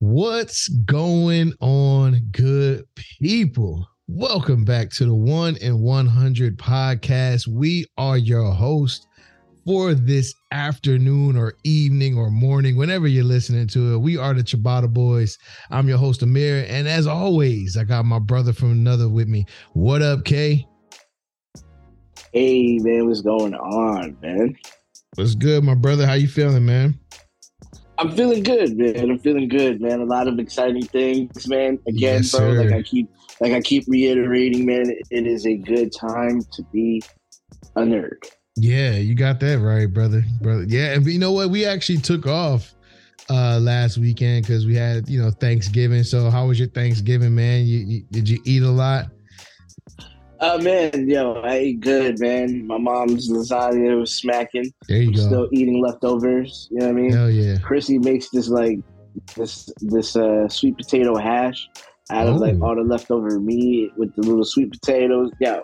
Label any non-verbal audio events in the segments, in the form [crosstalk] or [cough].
What's going on, good people? Welcome back to the One in 100 podcast. We are your host for this afternoon or evening or morning, whenever you're listening to it. We are the Ciabatta Boyz. I'm your host, Amir. And as always, I got my brother from another with me. What up, Kay? Hey, man, what's going on, man? What's good, my brother? How you feeling, man? I'm feeling good, man. I'm feeling good, man. A lot of exciting things, man. Again, Yes, bro, sir. like I keep like I keep reiterating, man, it is a good time to be a nerd. Yeah, you got that right, brother. Brother. Yeah, and you know what? We actually took off uh last weekend because we had, you know, Thanksgiving. So how was your Thanksgiving, man? You, you did you eat a lot? Uh man, yo, I ate good, man. My mom's lasagna was smacking. There you I'm go. still eating leftovers. You know what I mean? Hell yeah. Chrissy makes this like this this uh sweet potato hash out of like Oh. all the leftover meat with the little sweet potatoes. Yo,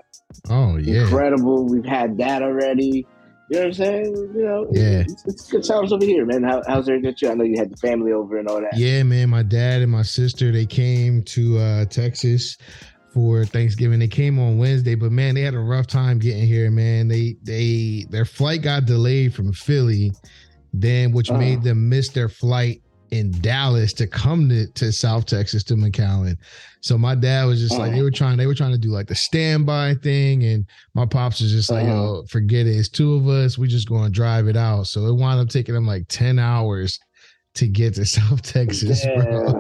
Oh yeah. incredible. We've had that already. You know what I'm saying? You know, Yeah. it's, it's good times over here, man. How, how's everything at you? I know you had the family over and all that. Yeah, man. My dad and my sister they came to uh Texas for Thanksgiving. They came on Wednesday, but man, they had a rough time getting here, man. They they their flight got delayed from Philly, then which Uh-huh. made them miss their flight in Dallas to come to, to South Texas to McAllen. So my dad was just like Uh-huh. they were trying they were trying to do like the standby thing and my pops was just like, Uh-huh. yo, forget it. It's two of us. We just going to drive it out. So it wound up taking them like 10 hours to get to [laughs] South Texas, bro.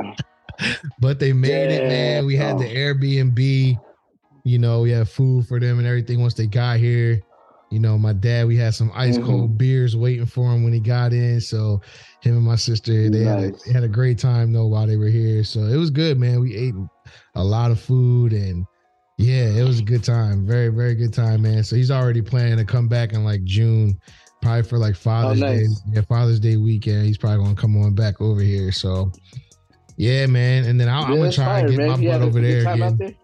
But they made it, man. We had the Airbnb. You know, we had food for them and everything once they got here. You know, my dad, we had some ice Mhm. cold beers waiting for him when he got in. So him and my sister, they, had, a, they had a great time though while they were here. So it was good, man. We ate a lot of food and yeah, it was a good time. Very, very good time, man. So he's already planning to come back in like June, probably for like Father's Day. Oh, nice. Yeah, Father's Day weekend. He's probably gonna come on back over here. So yeah, man. And then I, am Yeah, gonna try and get my man. You butt over there again. there?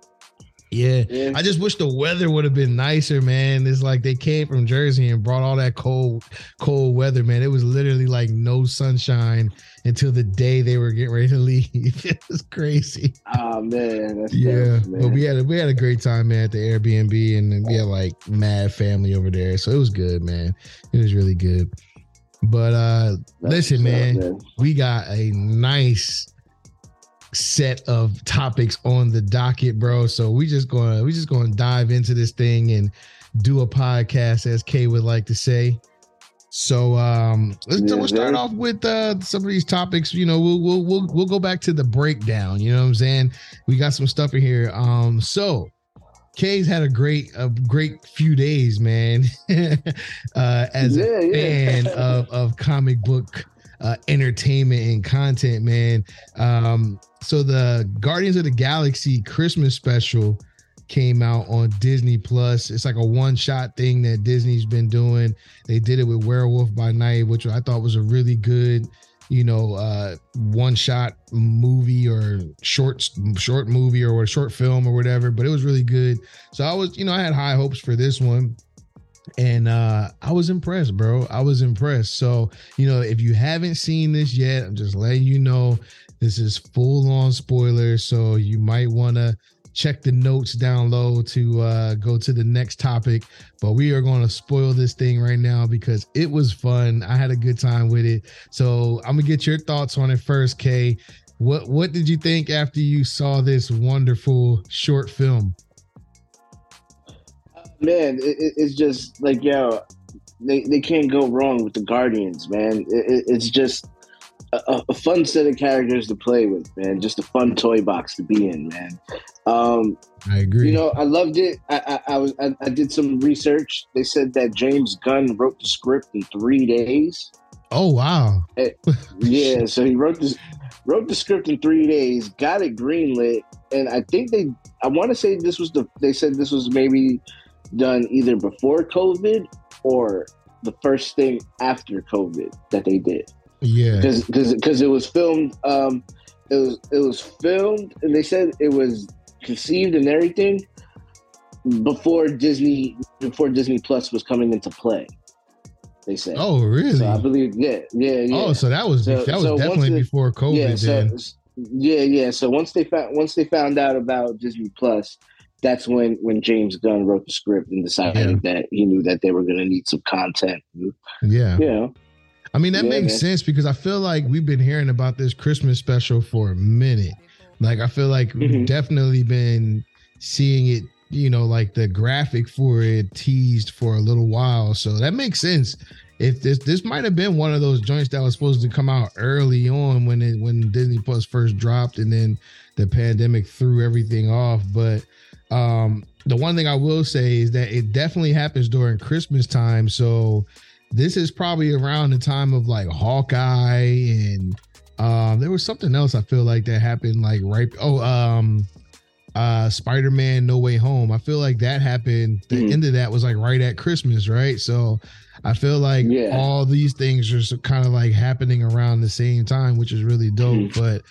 Yeah. Yeah. I just wish the weather would have been nicer, man. It's like they came from Jersey and brought all that cold, cold weather, man. It was literally like no sunshine until the day they were getting ready to [laughs] leave. it was crazy. Oh man, that's Yeah, tough, man. but we had a, we had a great time, man, at the Airbnb, and then we had like mad family over there, so it was good, man. It was really good. But uh That's listen, man, we got a nice set of topics on the docket, bro. So we just going to we just going to dive into this thing and do a podcast, as Kay would like to say. So um, let's Yeah, we'll start off with uh, some of these topics. You know, we'll we'll we'll we'll go back to the breakdown. You know what I'm saying? We got some stuff in here. Um, so Kay's had a great a great few days, man. [laughs] uh, as a Yeah, yeah. fan of of comic book uh, entertainment and content, man. Um, so the Guardians of the Galaxy Christmas special came out on Disney Plus. It's like a one shot thing that Disney's been doing. They did it with Werewolf by Night, which I thought was a really good, you know, uh, one shot movie or short short movie or a short film or whatever. But it was really good. So I was, you know, I had high hopes for this one. And uh I was impressed, bro. I was impressed. So, you know, if you haven't seen this yet, I'm just letting you know this is full on spoilers. So you might want to check the notes down low to uh go to the next topic. But we are going to spoil this thing right now because it was fun. I had a good time with it. So I'm gonna get your thoughts on it first, Kay. What what did you think after you saw this wonderful short film? Man, it, it- it's just like yo, they, they can't go wrong with the Guardians, man. It, it- it's just a, a- fun set of characters to play with, man. Just a fun toy box to be in, man. Um, I agree. you know, I loved it. I, I, I was I, I did some research. They said that James Gunn wrote the script in three days. oh wow. Yeah, [laughs] so he wrote this wrote the script in three days, got it greenlit, and I think they I want to say this was the they said this was maybe done either before COVID or the first thing after COVID that they did Yeah. because because it was filmed um it was it was filmed and they said it was conceived and everything before Disney before Disney Plus was coming into play. They said. Oh, really? So I believe, yeah, yeah, yeah. Oh, so that was So- that was so definitely before COVID. yeah, so yeah, yeah. So once they found once they found out about Disney Plus, that's when when James Gunn wrote the script and decided that he knew that they were going to need some content. You Yeah. know, I mean, that Yeah, makes man. sense because I feel like we've been hearing about this Christmas special for a minute. Like, I feel like we've Mhm. definitely been seeing it, you know, like the graphic for it teased for a little while. So that makes sense. If this this might have been one of those joints that was supposed to come out early on when it when Disney Plus first dropped and then the pandemic threw everything off. But um the one thing I will say is that it definitely happens during Christmas time. So this is probably around the time of like Hawkeye and um there was something else I feel like that happened like right oh um uh Spider-Man No Way Home. I feel like that happened the Mhm. end of that was like right at Christmas, right? So I feel like Yeah. all these things are kind of like happening around the same time, which is really dope. Mhm. But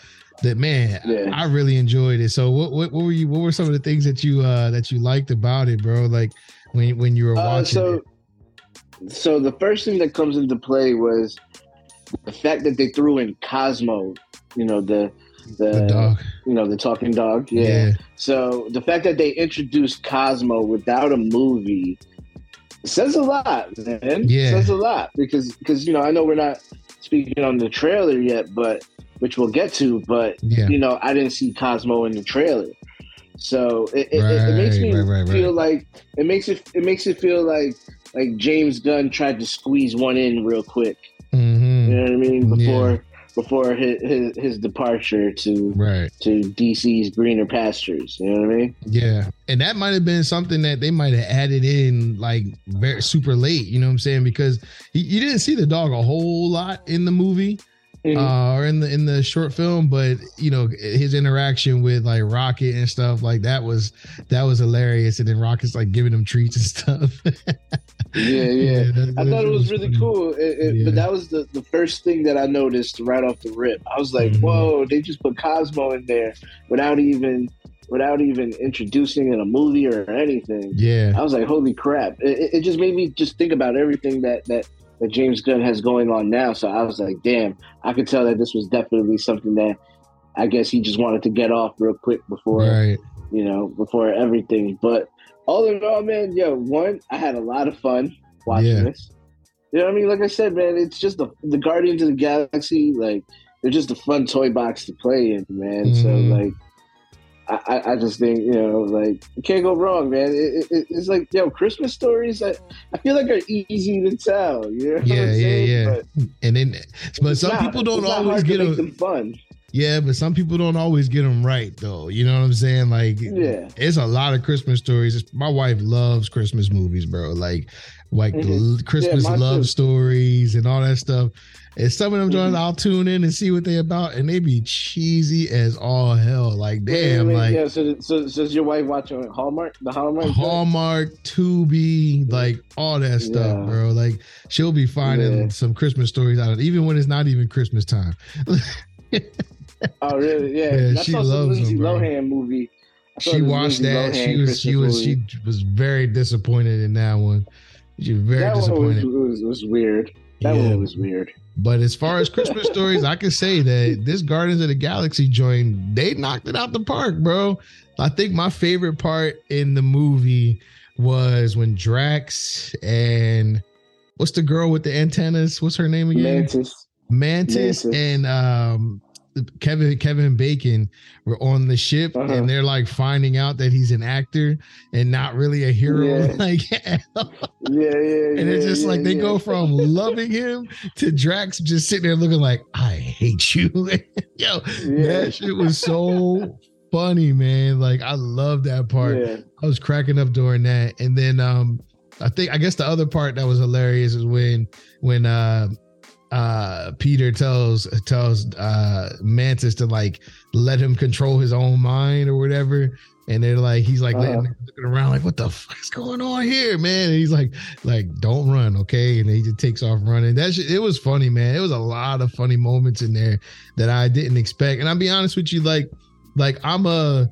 that man, Yeah. I really enjoyed it. So what, what what were you what were some of the things that you uh that you liked about it, bro? Like when when you were Uh, watching so it. so the first thing that comes into play was the fact that they threw in Cosmo. You know the the, The dog. you know the talking dog. yeah. Yeah. So the fact that they introduced Cosmo without a movie says a lot, man. Yeah. says a lot because because you know I know we're not speaking on the trailer yet, but which we'll get to. But Yeah. you know I didn't see Cosmo in the trailer, so it, it, it, it makes me right, right, feel right. like it makes it it makes it feel like like James Gunn tried to squeeze one in real quick. hmm You know what I mean? Before before his, his his departure to Right. to DC's greener pastures. You know what I mean? Yeah. And that might have been something that they might have added in like very super late, you know what I'm saying? Because you, you didn't see the dog a whole lot in the movie. Mhm. uh, or in the in the short film, but you know his interaction with like Rocket and stuff like that was that was hilarious, and then Rocket's like giving him treats and stuff. [laughs] [laughs] Yeah, yeah. that- I thought it was really funny. cool, it, it- Yeah. but that was the, the first thing that I noticed right off the rip. I was like, Mhm. "Whoa!" They just put Cosmo in there without even without even introducing in a movie or anything. Yeah, I was like, "Holy crap!" It, it- it just made me just think about everything that that that James Gunn has going on now. So I was like, "Damn!" I could tell that this was definitely something that I guess he just wanted to get off real quick before right. you know, before everything. But all in all, man, yo, one, I had a lot of fun watching Yeah. this. You know what I mean? Like I said, man, it's just the the Guardians of the Galaxy, like they're just a fun toy box to play in, man. So Mhm. like. I, I- just think you know like you can't go wrong man it, it, it's like yo christmas stories I, I feel like are easy to tell you know what Yeah, I'm yeah, saying? yeah. but, And then, but some not- people don't always get them. them fun Yeah, but some people don't always get them right, though. You know what I'm saying? Like, Yeah. it's a lot of Christmas stories. It's- my wife loves Christmas movies, bro. Like, like the Mhm. l- Christmas mine love too. stories and all that stuff. And some of them joints, Mhm. I'll tune in and see what they about, and they be cheesy as all hell. Like, damn, Wait, wait, like yeah so, so, so is your wife watching hallmark the hallmark? Hallmark, Tubi, like all that stuff, Yeah. bro. Like, she'll be finding Yeah. some Christmas stories out of even when it's not even Christmas time. [laughs] Oh really? Yeah. Yeah, she loves Lindsay them, bro. Lohan movie. She watched that. She Lohan was she Christmas was she was very disappointed in that one. She was very that one was, disappointed. was, was weird. That Yeah. one was weird. But as far as Christmas [laughs] stories, I can say that this Guardians of the Galaxy joint, they knocked it out the park, bro. I think my favorite part in the movie was when Drax and what's the girl with the antennas? What's her name again? Mantis. Mantis, Mantis. and um Kevin Kevin Bacon were on the ship Uh-huh. and they're like finding out that he's an actor and not really a hero. Yeah. [laughs] Like [laughs] Yeah, yeah. and it's yeah, just like they yeah. go from loving him to Drax just sitting there looking like, I hate you. [laughs] Yo, Yeah. that shit was so funny, man. Like I love that part. Yeah. I was cracking up during that. And then um I think I guess the other part that was hilarious is when when uh uh Peter tells tells uh Mantis to like let him control his own mind or whatever. And they're like, he's like Uh-huh. looking around like, what the fuck is going on here, man? And he's like, like, don't run, okay? And he just takes off running. That shit, it was funny, man. It was a lot of funny moments in there that I didn't expect. And I'll be honest with you, like, like I'm a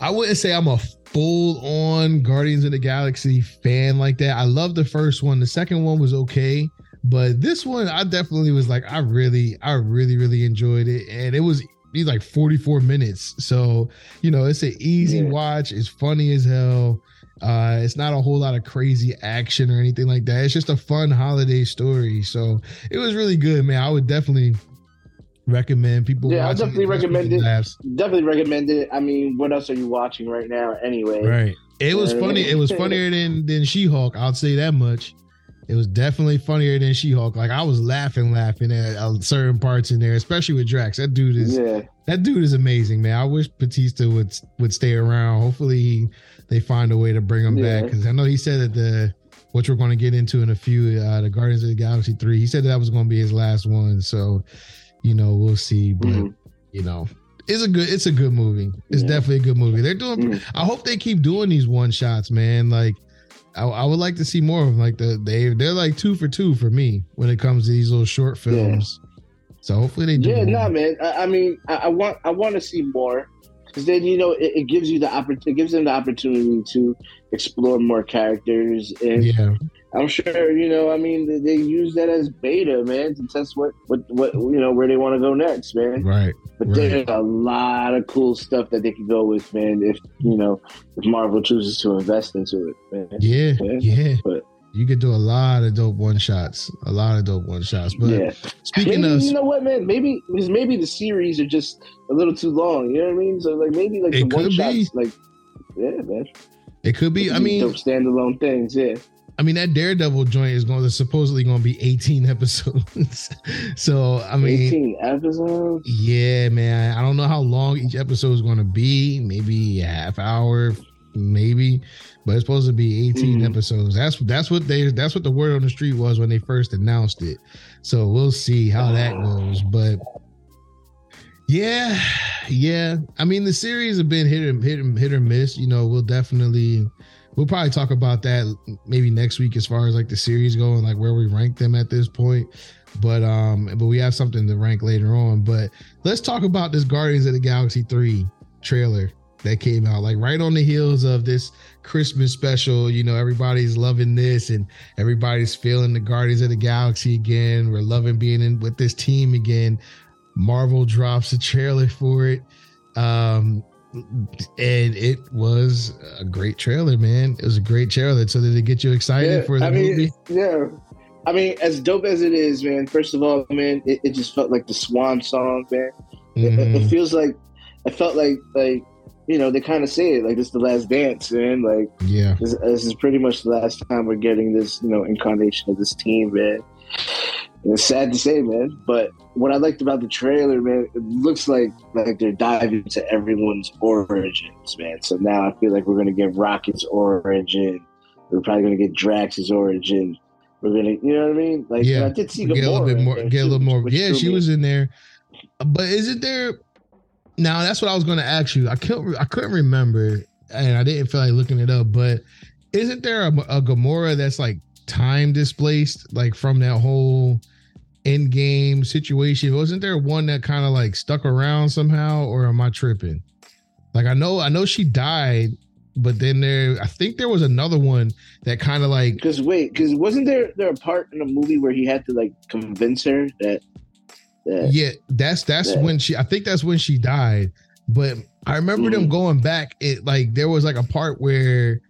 I wouldn't say I'm a full on Guardians of the Galaxy fan like that. I love the first one. The second one was okay, but this one I definitely was like, I really, I really, really enjoyed it, and it was these like 44 minutes. So, you know, it's an easy yeah. watch. It's funny as hell. Uh, it's not a whole lot of crazy action or anything like that. It's just a fun holiday story. So it was really good, man. I would definitely recommend people. Yeah, I definitely recommend it. Laughs. Definitely recommend it. I mean, what else are you watching right now, anyway? Right. It was funny. It was funnier than than She Hulk. I'll say that much. It was definitely funnier than She Hulk. Like I was laughing, laughing at uh, certain parts in there, especially with Drax. That dude is yeah. that dude is amazing, man. I wish Bautista would would stay around. Hopefully, they find a way to bring him yeah. back because I know he said that the which we're going to get into in a few uh, the Guardians of the Galaxy three. He said that, that was going to be his last one. So, you know, we'll see. But mm-hmm. you know, it's a good it's a good movie. It's yeah. definitely a good movie. They're doing. Mm-hmm. I hope they keep doing these one shots, man. Like. I, I, would like to see more of them. Like the they they're like two for two for me when it comes to these little short films. Yeah. So hopefully they do. Yeah, no, nah, man. I, I mean, I, I, want I want to see more because then you know it, it, gives you the opportunity, it gives them the opportunity to explore more characters, and yeah. I'm sure you know. I mean, they, they, use that as beta, man, to test what what what you know where they want to go next, man. Right. But right. there's a lot of cool stuff that they can go with, man. If you know, if Marvel chooses to invest into it, man. Yeah, yeah. yeah. But you could do a lot of dope one shots, a lot of dope one shots. But yeah. speaking maybe, of, you know what, man, maybe because maybe the series are just a little too long. You know what I mean? So like maybe like the one shots, like yeah, man. It could be. I mean, standalone things. Yeah. I mean that Daredevil joint is going to supposedly going to be 18 [laughs] episodes. [laughs] so I mean 18 episodes? Yeah, man. I don't know how long each episode is going to be. Maybe a half hour, maybe but it's supposed to be 18 mm episodes. That's that's what they that's what the word on the street was when they first announced it. So we'll see how that goes. But yeah, yeah. I mean, the series have been hit or hit, hit or miss. You know, we'll definitely we'll probably talk about that maybe next week as far as like the series go and like where we rank them at this point. But um, but we have something to rank later on. But let's talk about this Guardians of the Galaxy 3 trailer that came out like right on the heels of this Christmas special. You know, everybody's loving this and everybody's feeling the Guardians of the Galaxy again. We're loving being in with this team again. Marvel drops a trailer for it. Um, and it was a great trailer, man. It was a great trailer. So did it get you excited yeah, for the I mean, movie? Yeah. I mean, as dope as it is, man. First of all, man, it, it just felt like the Swan song, man. Mm-hmm. It, it, mm-hmm. feels like it felt like like you know, they kind of say it like it's the last dance, man. Like, yeah, this, this, is pretty much the last time we're getting this, you know, incarnation of this team, man. It's sad to say, man, but what I liked about the trailer, man, it looks like like they're diving into everyone's origins, man. So now I feel like we're gonna get Rocket's origin. We're probably gonna get Drax's origin. We're gonna, you know what I mean? Like, yeah, I did see get a little bit more, get a little more. Yeah, she was in there, but isn't there? Now that's what I was going to ask you. I couldn't. I couldn't remember, and I didn't feel like looking it up. But isn't there a, a Gamora that's like time displaced, like from that whole Endgame situation? Wasn't there one that kind of like stuck around somehow, or am I tripping? Like I know, I know she died, but then there, I think there was another one that kind of like. Because wait, because wasn't there there a part in the movie where he had to like convince her that yeah, that's that's when she. I think that's when she died. But I remember mm-hmm. them going back. It like there was like a part where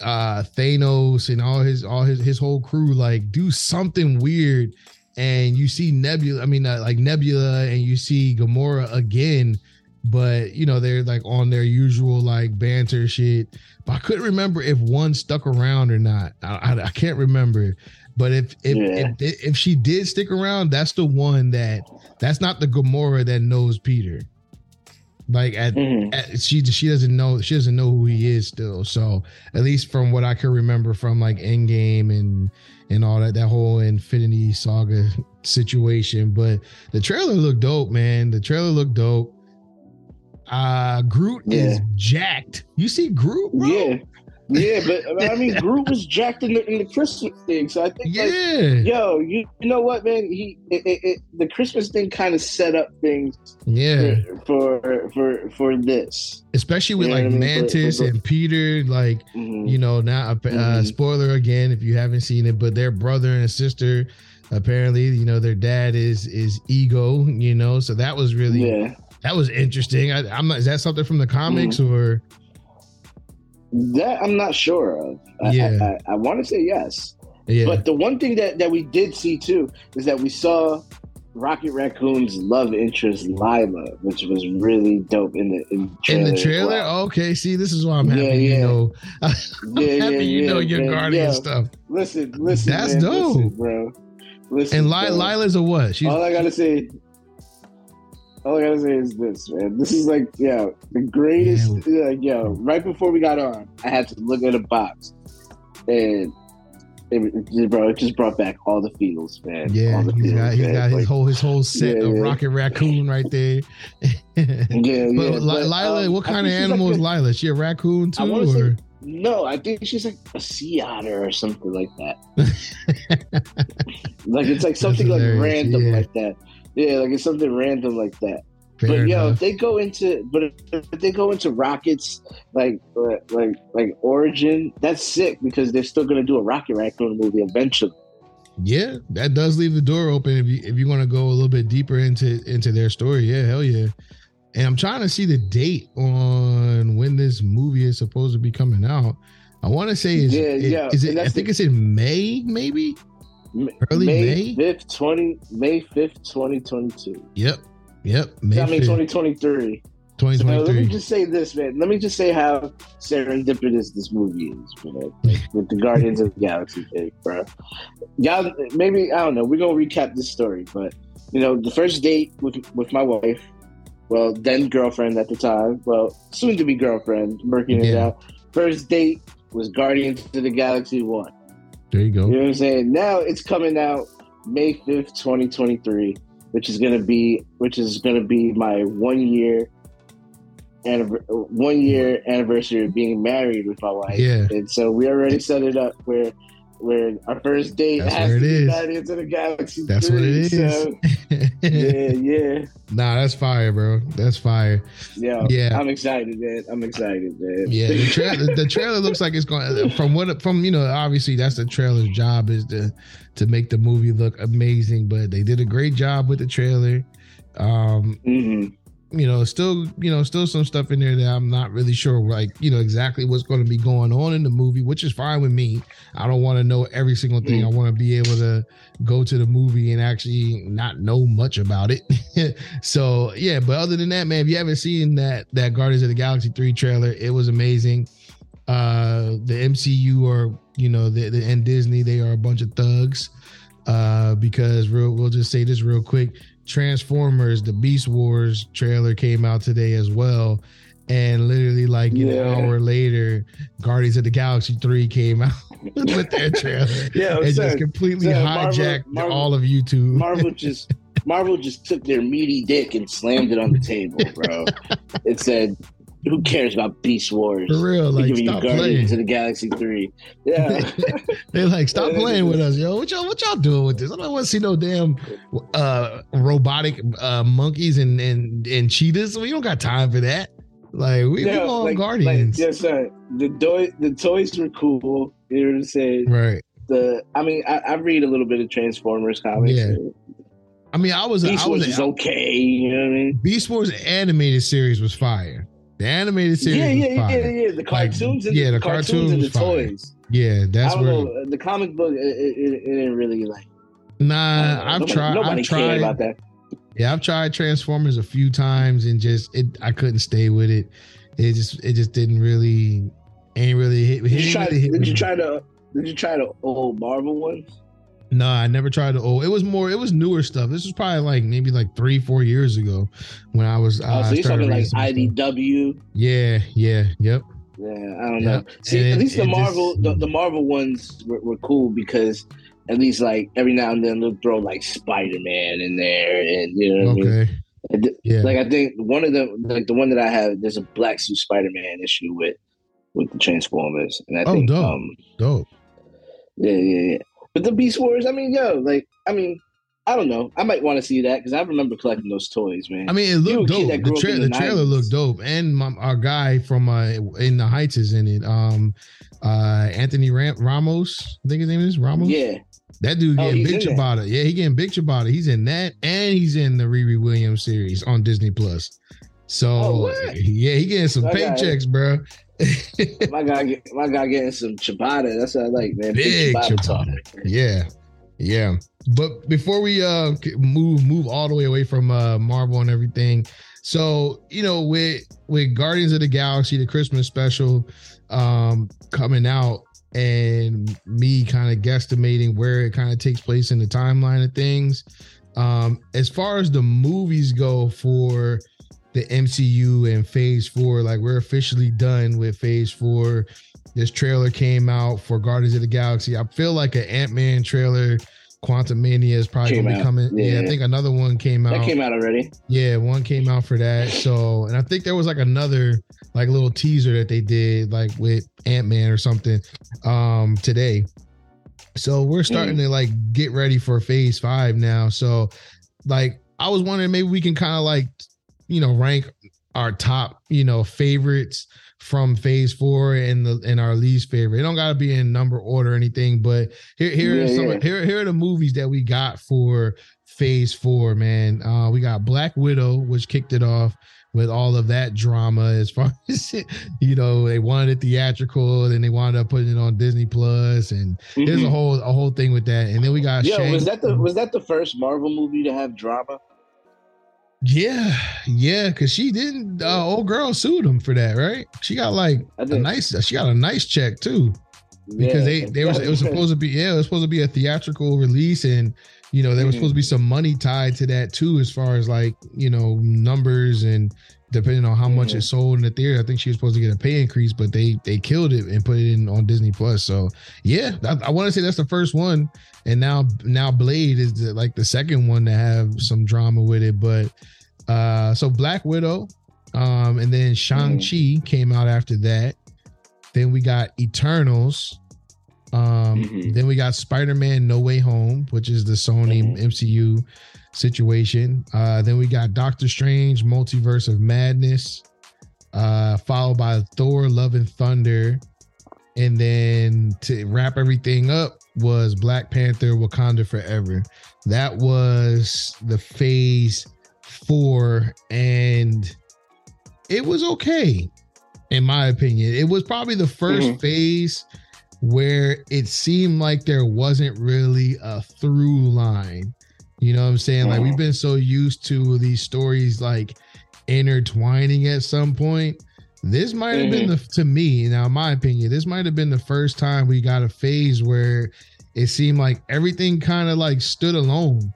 uh Thanos and all his all his his whole crew like do something weird, and you see Nebula. I mean, uh, like Nebula, and you see Gamora again. But you know they're like on their usual like banter shit. But I couldn't remember if one stuck around or not. I, I, I can't remember. But if if, yeah. if if she did stick around, that's the one that that's not the Gamora that knows Peter. Like at, mm-hmm. at, she she doesn't know she doesn't know who he is still. So at least from what I can remember from like Endgame and and all that that whole Infinity Saga situation. But the trailer looked dope, man. The trailer looked dope. Uh Groot yeah. is jacked. You see Groot, bro? Yeah. Yeah, but [laughs] I mean, Groot was jacked in the in the Christmas thing, so I think, Yeah. like, yo, you, you know what, man? He it, it, it, the Christmas thing kind of set up things yeah. for for for, for this. Especially with I like mean, for- Mantis for- and Peter, like Mhm. you know now uh, Mhm. spoiler again if you haven't seen it but their brother and sister apparently you know their dad is is ego you know so that was really yeah, that was interesting I, i'm not is that something from the comics Mm-hmm. or that I'm not sure of. I, Yeah. I, I, I want to say yes, yeah but the one thing that that we did see too is that we saw Rocket Raccoon's love interest Lylla, which was really dope in the in the in trailer. the trailer okay see this is why i'm happy Yeah, you know [laughs] i'm yeah, happy yeah, you yeah, know your man. guardian Yeah. stuff Listen, listen, That's man, dope. listen, bro. Listen, and bro. lylla's a what she's all I gotta say, all I gotta say is this, man. This is like, yeah, the greatest. Yeah, yo, right before we got on, I had to look at a box, and it, it just, bro, it just brought back all the feels, man. yeah the he's got, he's man. got his Like, whole his whole set Yeah, of yeah. rocket raccoon right there [laughs] yeah, [laughs] But yeah. But, Lylla, um, what kind of animal like is Lylla? Is she a raccoon too, say- or No, I think she's like a sea otter or something like that. [laughs] like it's like something like random yeah. like that. Yeah, like it's something random like that. Fair but yo, enough. if they go into, but if they go into Rockets like like like Origin, that's sick because they're still gonna do a Rocket Raccoon movie eventually. yeah, that does leave the door open if you if you want to go a little bit deeper into into their story. Yeah, hell yeah. And I'm trying to see the date on when this movie is supposed to be coming out. I want to say is Yeah, it, yeah, is it I think the- it's in May, maybe. Early May? fifth, twenty May fifth, twenty twenty two. Yep, yep. May I mean 5th, twenty twenty three. So let me just say this, man. Let me just say how serendipitous this movie is, man. With the Guardians of the Galaxy thing, bro. Y'all, maybe I don't know. We're gonna recap this story, but you know, the first date with with my wife, well, then girlfriend at the time, well, soon to be girlfriend, working it out. First date was Guardians of the Galaxy one. There you go. You know what I'm saying? Now it's coming out May 5th, 2023, which is gonna be which is gonna be my one year one year anniversary of being married with my wife. Yeah. And so we already set it up where where our first date That's has to be is. Guardians of the Galaxy. That's what it is. So, [laughs] yeah, [laughs] yeah. nah, that's fire, bro. That's fire. Yeah. Yeah. I'm excited, man. I'm excited, man. Yeah, the, [laughs] tra- the trailer looks like it's going from what from you know obviously that's the trailer's job is to to make the movie look amazing, but they did a great job with the trailer. Um, hmm you know, still you know still some stuff in there that I'm not really sure like you know exactly what's going to be going on in the movie, which is fine with me. I don't want to know every single thing. Mm. I want to be able to go to the movie and actually not know much about it. [laughs] so yeah, but other than that, man, if you haven't seen that that Guardians of the Galaxy three trailer, it was amazing. Uh, the MCU or you know the, the and Disney, they are a bunch of thugs. Uh, because real, we'll just say this real quick. Transformers, the Beast Wars trailer came out today as well. And literally, like Yeah. an hour later, Guardians of the Galaxy 3 came out [laughs] with their trailer. [laughs] Yeah, It just completely Marvel- hijacked Marvel- all of YouTube. Marvel [laughs] just Marvel just took their meaty dick and slammed it on the table, bro. it said, "Who cares about Beast Wars?" For real, like giving stop you Guardians playing. of the Galaxy three. Yeah, [laughs] They're like, stop playing with us, yo. What y'all, what y'all doing with this? I don't want to see no damn uh, robotic uh, monkeys and, and and cheetahs. We don't got time for that. Like we, we yeah, on like, Guardians, Like, yes, sir. The toy, the toys were cool. You know what I'm saying? right? The, I mean, I, I read a little bit of Transformers comics. Yeah. I mean, I was, Beast I Wars was, is okay. You know what I mean? Beast Wars animated series was fire. The animated series Yeah, yeah, yeah, yeah, yeah. The Like, cartoons and yeah, the, the cartoons, cartoons and the fire. toys. Yeah, that's I don't where. know. Uh, the comic book, it, it, it, didn't really like. Nah. I've nobody, tried. Nobody I've tried. about that. Yeah, I've tried Transformers a few times and just it. I couldn't stay with it. It just it just didn't really ain't really hit. Did you try? really hit Did you try the? Did you try the old Marvel ones? No, I never tried to. Oh, it was more. It was newer stuff. This was probably like maybe like three, four years ago when I was. Uh, Oh, so you're talking like some stuff. IDW? Yeah, yeah, yep. Yeah, I don't Yeah. know. See, And at least the it just- Marvel, the, the Marvel ones were, were cool because at least like every now and then they'll throw like Spider Man in there, and you know what I mean. Okay. And th- Yeah. Like I think one of the like the one that I have, there's a black suit Spider Man issue with with the Transformers, and I Oh, think dope. um Dope. yeah yeah yeah. But the Beast Wars, I mean, yo, like I mean, I don't know. I might want to see that because I remember collecting those toys, man. I mean, it looked dope. The, tra- the the trailer looked dope, and my, our guy from uh, in the Heights is in it. Um, uh, Anthony Ram- Ramos, I think his name is Ramos. yeah, that dude Oh, getting in bitch about it. Yeah, he getting bitch about it. He's in that, and he's in the Riri Williams series on Disney Plus. So Oh, yeah, he getting some Okay. paychecks, bro. My guy, get, my guy getting some ciabatta. That's what I like, man. Big ciabatta ciabatta. Yeah, yeah. But before we uh move move all the way away from uh Marvel and everything, so you know with with Guardians of the Galaxy, the Christmas special, um coming out, and me kind of guesstimating where it kind of takes place in the timeline of things. Um, as far as the movies go for the MCU and Phase Four, like we're officially done with Phase Four. This trailer came out for Guardians of the Galaxy. I feel like an Ant Man trailer. Quantumania is probably Came gonna be out, coming. Yeah. I think another one came out. That came out already. Yeah, one came out for that. So, and I think there was like another like little teaser that they did like with Ant Man or something um today. So we're starting to like get ready for Phase Five now. So, like, I was wondering maybe we can kind of like you know rank our top you know favorites from Phase Four and the and our least favorite. It don't gotta be in number order or anything, but here here are some yeah. here here are the movies that we got for phase four, man. Uh, we got Black Widow, which kicked it off with all of that drama as far [laughs] as you know, they wanted it theatrical, then they wound up putting it on Disney Plus, and there's a Mhm. whole a whole thing with that. And then we got Yo, Shang- was that the was that the first Marvel movie to have drama? Yeah, yeah, because she didn't uh, old girl sued him for that, right? She got like a nice she got a nice check too. because yeah. they they was it was [laughs] supposed to be yeah it was supposed to be a theatrical release and you know there was Mhm. supposed to be some money tied to that too as far as like you know numbers and depending on how much Mhm. it sold in the theater I think she was supposed to get a pay increase but they they killed it and put it in on Disney Plus so yeah I, I want to say that's the first one and now now Blade is the, like the second one to have some drama with it but uh so Black Widow um and then Shang-Chi came out after that then we got Eternals. Um, Mhm. then we got Spider-Man No Way Home, which is the Sony Mhm. MCU situation. Uh, then we got Doctor Strange, Multiverse of Madness, uh, followed by Thor, Love and Thunder. And then to wrap everything up was Black Panther, Wakanda Forever. That was the phase four, and it was okay in my opinion. It was probably the 1st Mhm. phase where it seemed like there wasn't really a through line. You know what I'm saying? Like we've mm-hmm. been so used to these stories like intertwining at some point. This might have been mm-hmm. the to me, now in my opinion, this might have been the first time we got a phase where it seemed like everything kind of like stood alone.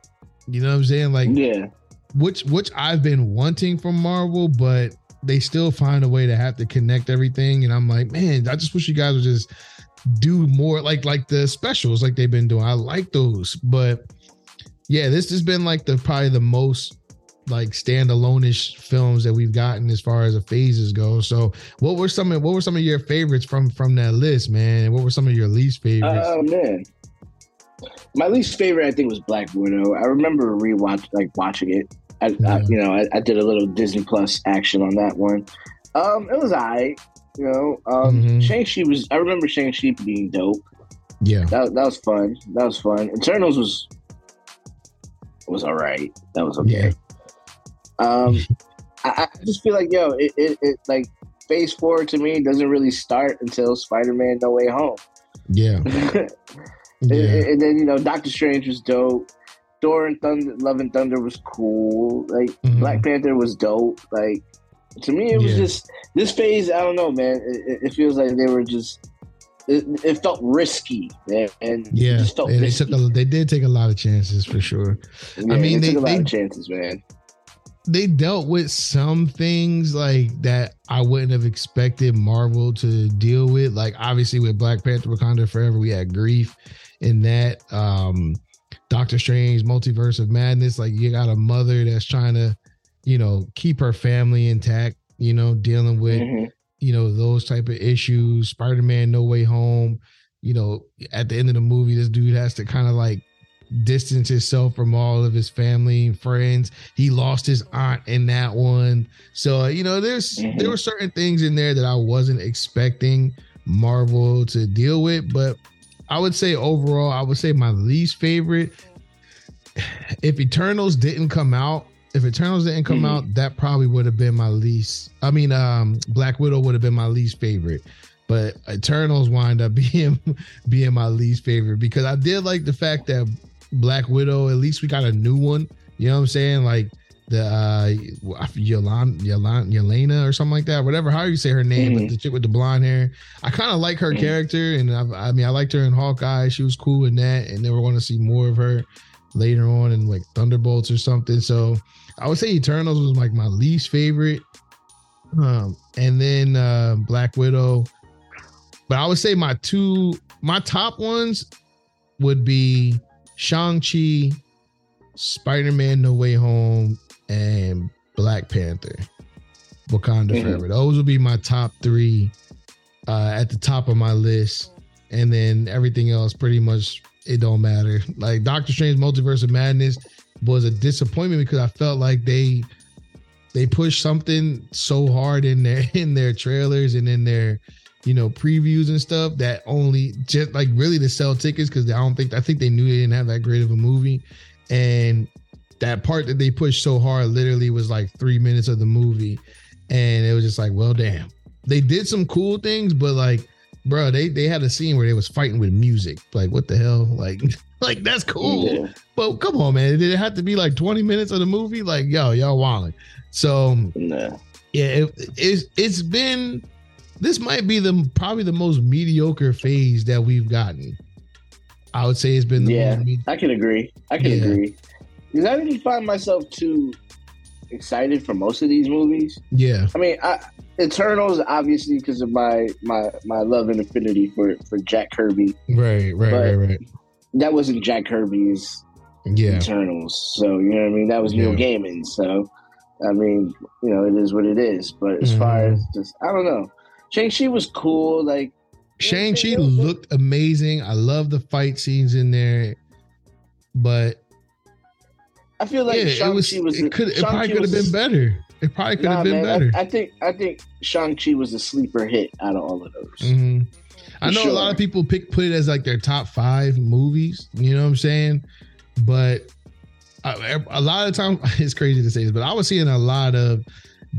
You know what I'm saying? Like yeah. which which I've been wanting from Marvel, but they still find a way to have to connect everything. And I'm like, man, I just wish you guys would just do more like like the specials like they've been doing. I like those, but yeah, this has been like the probably the most like standalone-ish films that we've gotten as far as the phases go. So what were some of what were some of your favorites from from that list, man? And what were some of your least favorites? Oh man. My least favorite, I think, was Black Widow. I remember rewatch like watching it. I, I you know, I, I did a little Disney Plus action on that one. Um, it was alright. You know, um, Mhm. Shang Chi was. I remember Shang Chi being dope. yeah. That that was fun. That was fun. Eternals was was all right. That was okay. Um, [laughs] I, I just feel like yo, it, it, it like Phase Four to me doesn't really start until Spider Man No Way Home. Yeah. [laughs] and, Yeah. and then you know Doctor Strange was dope. Thor and Thunder, Love and Thunder was cool. Like Mhm. Black Panther was dope. Like to me, it was Yeah. just this phase. I don't know, man. It, it- feels like they were just. It, it felt risky, man, and Yeah, just felt they, took a, they did take a lot of chances for sure. Yeah, mean, they, they- took a lot they- of chances, man. they dealt with some things like that I wouldn't have expected Marvel to deal with. Like obviously with Black Panther Wakanda Forever, we had grief in that. Um Doctor Strange, Multiverse of Madness, like you got a mother that's trying to, you know, keep her family intact, you know, dealing with Mhm. you know those type of issues. Spider Man No Way Home. You know, at the end of the movie, this dude has to kind of like distance himself from all of his family and friends. He lost his aunt in that one. So, you know, there's mm-hmm. there were certain things in there that I wasn't expecting Marvel to deal with, but I would say overall, I would say my least favorite [sighs] if Eternals didn't come out, if Eternals didn't come mm-hmm. out, that probably would have been my least. I mean, um, Black Widow would have been my least favorite, but Eternals wind up [laughs] being being my least favorite because I did like the fact that Black Widow. At least we got a new one. You know what I'm saying? Like the uh Yolanda, Yolanda Yelena or something like that. Whatever, how you say her name, mm-hmm. but the chick with the blonde hair. I kind of like her mm-hmm. character, and I, I, mean, I liked her in Hawkeye. She was cool in that, and then we're going to see more of her later on in like Thunderbolts or something. So I would say Eternals was like my least favorite. Um, and then uh Black Widow. But I would say my two my top ones would be Shang-Chi, Spider-Man No Way Home, and Black Panther. Wakanda mm-hmm. Forever. Those would be my top three uh, at the top of my list. And then everything else pretty much it don't matter. Like Doctor Strange Multiverse of Madness was a disappointment because I felt like they they pushed something so hard in their [laughs] in their trailers and in their you know previews and stuff that only just like really to sell tickets because I don't think I think they knew they didn't have that great of a movie. And that part that they pushed so hard literally was like three minutes of the movie. And it was just like well damn. They did some cool things but like bro they they had a scene where they was fighting with music like what the hell like [laughs] like that's cool yeah. but come on man did it have to be like 20 minutes of the movie like yo y'all walling so nah. yeah it, it's it's been this might be the probably the most mediocre phase that we've gotten. I would say it's been the yeah. Med- I can agree. I can yeah. agree because I didn't find myself too excited for most of these movies. Yeah, I mean, I, Eternals obviously because of my my my love and affinity for for Jack Kirby. Right, right, right, right. That wasn't Jack Kirby's yeah. Eternals, so you know what I mean. That was Neil yeah. Gaiman, so. I mean, you know, it is what it is. But as mm-hmm. far as just, I don't know. Shang Chi was cool. Like Shang Chi looked amazing. I love the fight scenes in there, but I feel like yeah, Shang-Chi it was, was it could it probably could have been better. It probably could have nah, been man, better. I, I, think I think Shang Chi was a sleeper hit out of all of those. Mm-hmm. I know sure. a lot of people pick put it as like their top five movies. You know what I'm saying? But I, a lot of time [laughs] it's crazy to say this, but I was seeing a lot of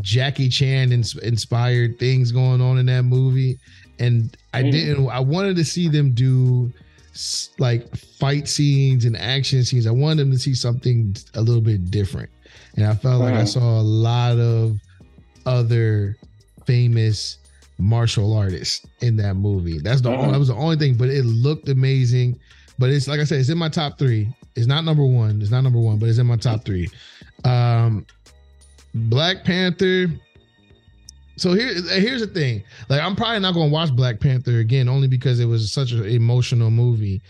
Jackie Chan inspired things going on in that movie, and I mm. didn't. I wanted to see them do like fight scenes and action scenes. I wanted them to see something a little bit different, and I felt like I saw a lot of other famous martial artists in that movie. That's the only, that was the only thing, but it looked amazing. But it's like I said, it's in my top three. It's not number one. It's not number one, but it's in my top three. Um, Black Panther. So here, here's the thing. Like, I'm probably not gonna watch Black Panther again, only because it was such an emotional movie.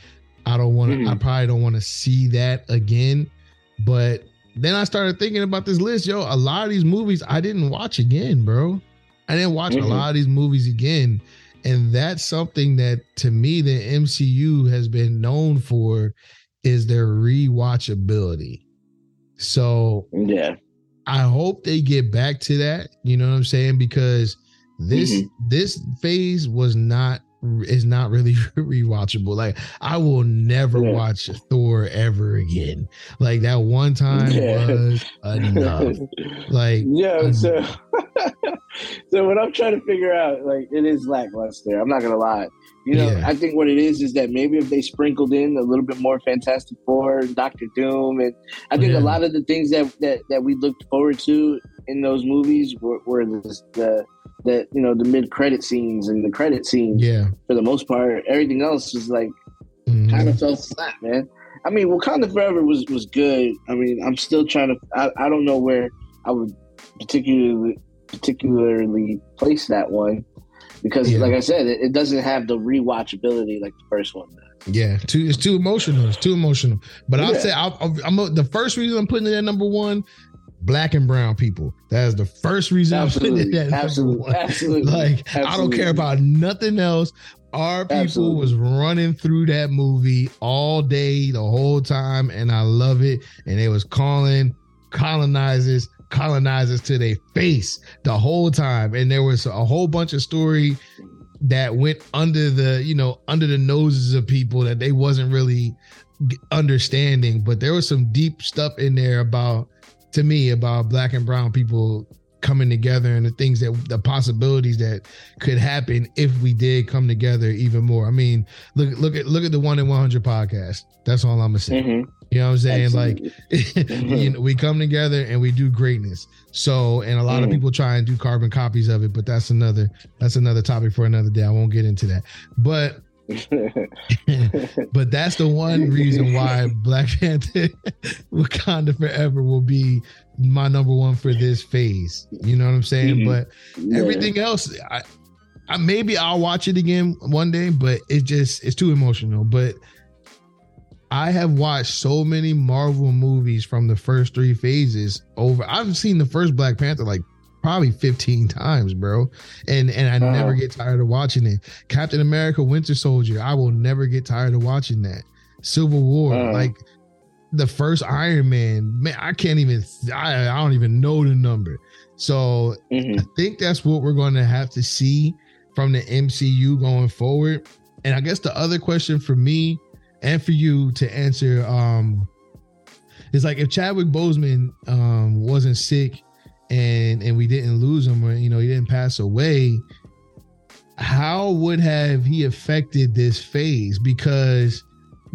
I don't want to. Mm. I hmm. probably don't want to see that again. But then I started thinking about this list, yo. A lot of these movies I didn't watch again, bro. I didn't watch mm-hmm. a lot of these movies again, and that's something that to me the MCU has been known for is their rewatchability. So yeah, I hope they get back to that. You know what I'm saying? Because this mm-hmm. this phase was not is not really [laughs] rewatchable. Like I will never yeah. watch Thor ever again. Like that one time yeah. was enough. [laughs] like yeah. So [laughs] so what I'm trying to figure out, like it is lackluster. I'm not gonna lie. You know, yeah. I think what it is is that maybe if they sprinkled in a little bit more Fantastic Four, Doctor Doom, and I think a lot of the things that, that that we looked forward to in those movies were, were the, the the you know the mid credit scenes and the credit scenes. Yeah, for the most part, everything else was like mm-hmm. kind of fell flat, man. I mean, Wakanda Forever was was good. I mean, I'm still trying to. I, I don't know where I would particularly particularly place that one because, yeah. like I said, it, it, doesn't have the rewatchability like the first one does. Yeah, too it's too emotional. It's too emotional. But I'll say i am the first reason I'm putting it at number one black and brown people. That is the first reason Absolutely. Absolutely. [laughs] Absolutely. Like I don't care about nothing else. Our people Absolutely. was running through that movie all day, the whole time, and I love it. And they was calling colonizers, colonizers to their face the whole time. And there was a whole bunch of story that went under the, you know, under the noses of people that they wasn't really understanding. But there was some deep stuff in there about, to me, about black and brown people coming together and the things that the possibilities that could happen if we did come together even more. I mean, look look at look at the one in 100 podcast. That's all I'm gonna say. Mhm. You know what I'm saying? Like Absolutely. [laughs] you know, we come together and we do greatness. So, and a lot of Mhm. people try and do carbon copies of it, but that's another that's another topic for another day. I won't get into that. But [laughs] but that's the one reason why Black Panther [laughs] Wakanda Forever will be my number one for this phase. You know what I'm saying? Mhm. But Yeah. everything else, I, I maybe I'll watch it again one day, but it just it's too emotional. But I have watched so many Marvel movies from the first three phases over. I've seen the first Black Panther like probably 15 times, bro. And and I never get tired of watching it. Captain America Winter Soldier, I will never get tired of watching that. Civil War, like the first Iron Man, man, I can't even I, I don't even know the number. So Mhm. I think that's what we're going to have to see from the MCU going forward. And I guess the other question for me and for you to answer um is like if Chadwick Boseman um wasn't sick and and we didn't lose him or you know he didn't pass away, how would have he affected this phase? Because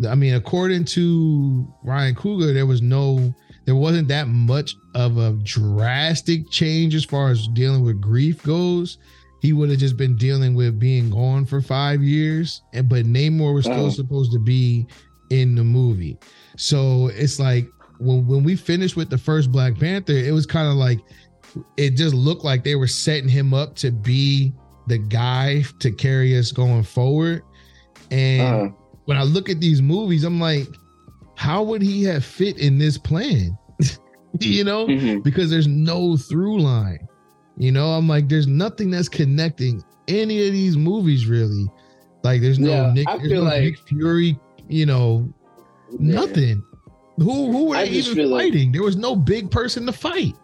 I mean, according to Ryan Coogler, there was no there wasn't that much of a drastic change as far as dealing with grief goes. He would have just been dealing with being gone for five years, and but Namor was still supposed to be in the movie. So it's like when when we finished with the first Black Panther, it was kind of like it just looked like they were setting him up to be the guy to carry us going forward. And Uh-huh. when I look at these movies, I'm like, how would he have fit in this plan? [laughs] you know, Mhm. because there's no through line. You know, I'm like, there's nothing that's connecting any of these movies really. Like, there's no Yeah, Nick, I there's feel no like- Nick Fury. You know, nothing. Who who were I they even feel like- fighting? there was no big person to fight.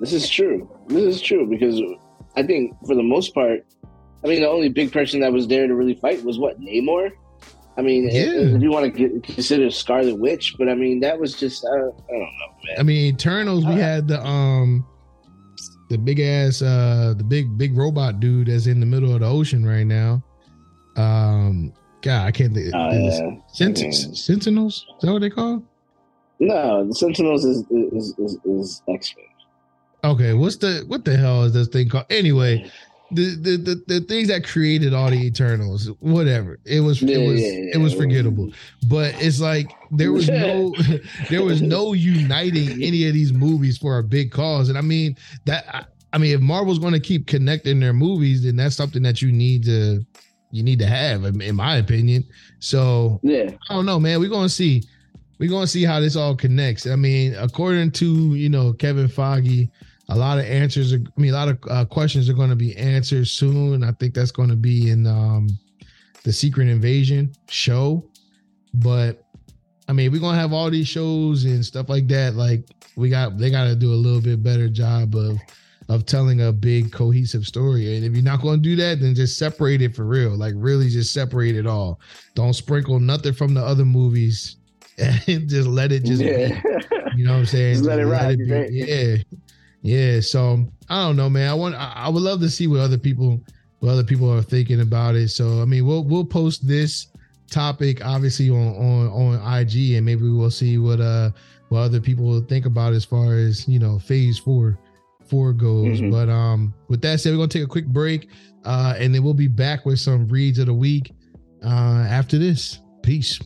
This is true. This is true because I think for the most part, I mean, the only big person that was there to really fight was what Namor. I mean, if- Yeah. if you want to consider Scarlet Witch, but I mean, that was just I don't, I don't know, man. I mean, Eternals, we Uh, had the um the big ass uh the big big robot dude that's in the middle of the ocean right now. Um God, I can't think Uh, yeah. Sent-. Sentinels? Is that what they call? No, the Sentinels is is is, is X Men. Okay, what's the what the hell is this thing called? Anyway, the the the, the things that created all the Eternals, whatever. It was it was yeah, it was forgettable. But it's like there was no [laughs] there was no [laughs] uniting any of these movies for a big cause. And I mean that I, I mean if Marvel's going to keep connecting their movies, then that's something that you need to you need to have, in, my opinion. So Yeah, I don't know, man. We're gonna see. We're gonna see how this all connects. I mean, according to you know Kevin Feige, a lot of answers. Are, I mean, a lot of uh, questions are going to be answered soon. I think that's going to be in um, the Secret Invasion show. But I mean, we're gonna have all these shows and stuff like that. Like we got, they got to do a little bit better job of of telling a big cohesive story. And if you're not going to do that, then just separate it for real. Like really, just separate it all. Don't sprinkle nothing from the other movies. And [laughs] just let it just yeah. be. You know what I'm saying? Just let it ride, be. right? Yeah. Yeah. So I don't know, man. I want I, I would love to see what other people what other people are thinking about it. So I mean we'll we'll post this topic obviously on on on IG and maybe we'll see what uh what other people think about as far as you know phase four four goes. Mhm. But um with that said, we're gonna take a quick break uh and then we'll be back with some reads of the week uh after this. Peace.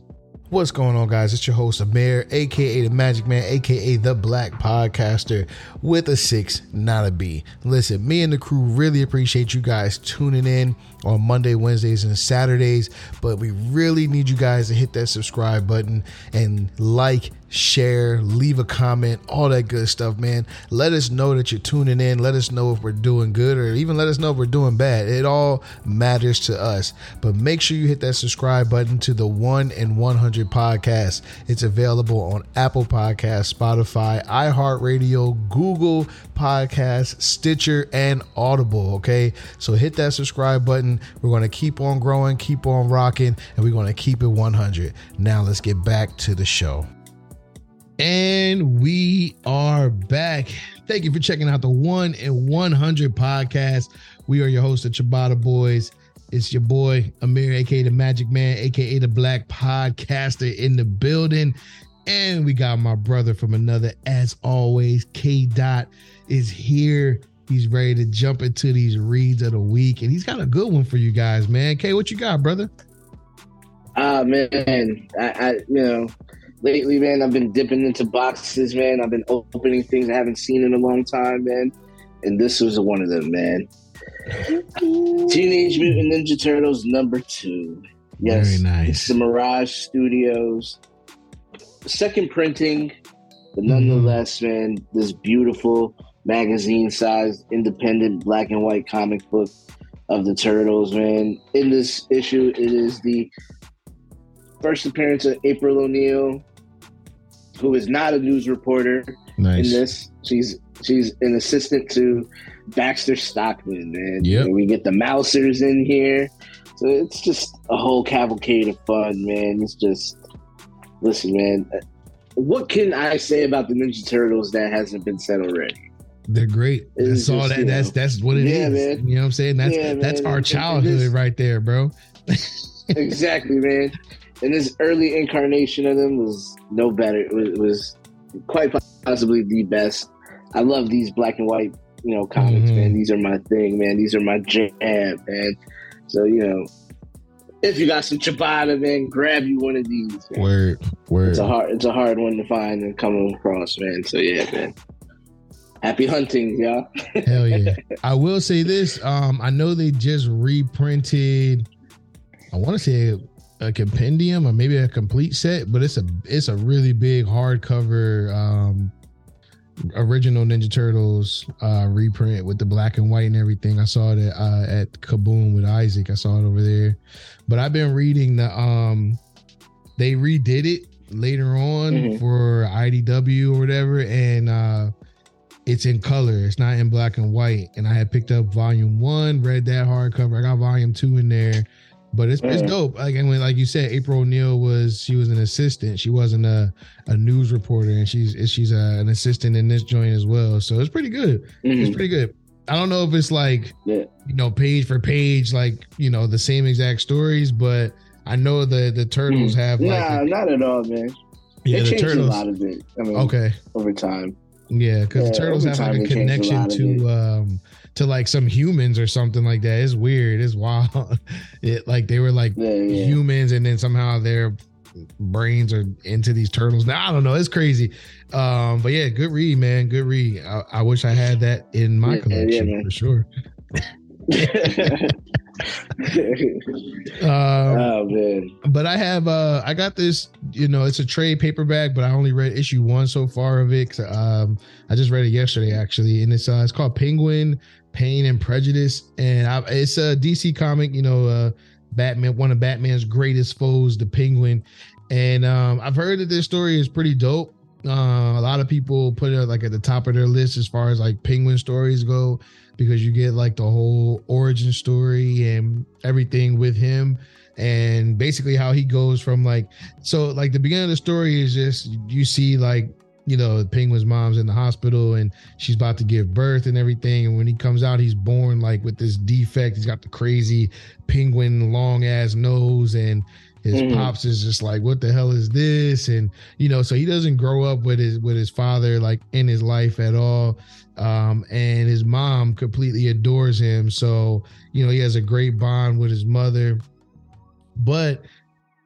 What's going on, guys? It's your host, Amir, aka the Magic Man, aka the Black Podcaster, with a six, not a B. Listen, me and the crew really appreciate you guys tuning in on Monday, Wednesdays, and Saturdays, but we really need you guys to hit that subscribe button and like, share, leave a comment, all that good stuff, man. Let us know that you're tuning in. Let us know if we're doing good or even let us know if we're doing bad. It all matters to us. But make sure you hit that subscribe button to the 1 and 100 podcast. It's available on Apple Podcasts, Spotify, iHeartRadio, Google Podcasts, Stitcher, and Audible. Okay. So hit that subscribe button. We're going to keep on growing, keep on rocking, and we're going to keep it 100. Now let's get back to the show. And we are back. Thank you for checking out the 1 and 100 podcast. We are your hosts, the Ciabatta Boyz. It's your boy, Amir, aka the Magic Man, aka the Black Podcaster in the building. And we got my brother from another, as always, K Dot is here. He's ready to jump into these reads of the week, and he's got a good one for you guys, man. K, what you got, brother? Ah, uh, man, I, I, you know, lately, man, I've been dipping into boxes, man. I've been opening things I haven't seen in a long time, man. And this was one of them, man. [laughs] Teenage Mutant Ninja Turtles number two. Yes, Very nice. It's the Mirage Studios. Second printing, but nonetheless, mm. man, this beautiful magazine sized independent black and white comic book of the Turtles, man. In this issue, it is the first appearance of April O'Neil, who is not a news reporter nice. in this. She's she's an assistant to Baxter Stockman, man. Yep. we get the Mousers in here. So it's just a whole cavalcade of fun, man. It's just listen, man. Uh, what can I say about the Ninja Turtles that hasn't been said already? They're great. That's all that. That's that's what it yeah, is. Man. You know what I'm saying? That's yeah, that's our childhood right there, bro. [laughs] exactly, man. And this early incarnation of them was no better. It was, it was quite possibly the best. I love these black and white, you know, comics, mm-hmm. man. These are my thing, man. These are my jam, man. So you know, if you got some ciabatta, man, grab you one of these. Man. Word, word. It's a hard, it's a hard one to find and come across, man. So yeah, man. Happy hunting, y'all. [laughs] Hell yeah! I will say this. Um, I know they just reprinted. I want to say a compendium or maybe a complete set, but it's a it's a really big hardcover um original Ninja Turtles uh reprint with the black and white and everything. I saw it at, uh, at Kaboom with Isaac. I saw it over there. But I've been reading the um they redid it later on mm-hmm. for IDW or whatever and uh it's in color. It's not in black and white. And I had picked up volume one, read that hardcover. I got volume two in there but it's, it's dope. Like and when, like you said, April O'Neil was she was an assistant. She wasn't a, a news reporter, and she's she's a, an assistant in this joint as well. So it's pretty good. Mm-hmm. It's pretty good. I don't know if it's like yeah. you know page for page, like you know the same exact stories, but I know the the turtles mm-hmm. have like nah, a, not at all, man. Yeah, they the turtles. a lot of it. I mean, okay, over time. Yeah, because yeah, the turtles have like a connection a to um to like some humans or something like that. It's weird. It's wild. [laughs] It like they were like yeah, yeah. humans, and then somehow their brains are into these turtles. Now I don't know. It's crazy. Um, but yeah, good read, man. Good read. I, I wish I had that in my yeah, collection for sure. [laughs] [laughs] um, oh man! But I have uh I got this. You know, it's a trade paperback, but I only read issue one so far of it. Um, I just read it yesterday actually, and it's uh it's called Penguin Pain and Prejudice, and I, it's a DC comic. You know, uh, Batman, one of Batman's greatest foes, the Penguin, and um, I've heard that this story is pretty dope. Uh, a lot of people put it like at the top of their list as far as like Penguin stories go, because you get like the whole origin story and everything with him and basically how he goes from like so like the beginning of the story is just you see like you know, the Penguin's mom's in the hospital and she's about to give birth and everything. And when he comes out, he's born like with this defect. He's got the crazy penguin long ass nose and his mm. pops is just like, what the hell is this? And you know, so he doesn't grow up with his with his father like in his life at all. Um, and his mom completely adores him. So, you know, he has a great bond with his mother. But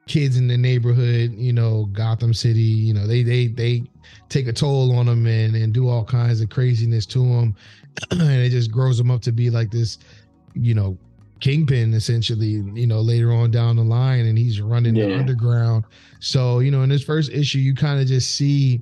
kids in the neighborhood, you know, Gotham City, you know, they they they take a toll on him and and do all kinds of craziness to him, [clears throat] and it just grows him up to be like this, you know, kingpin essentially you know later on down the line and he's running the underground. So you know in this first issue you kind of just see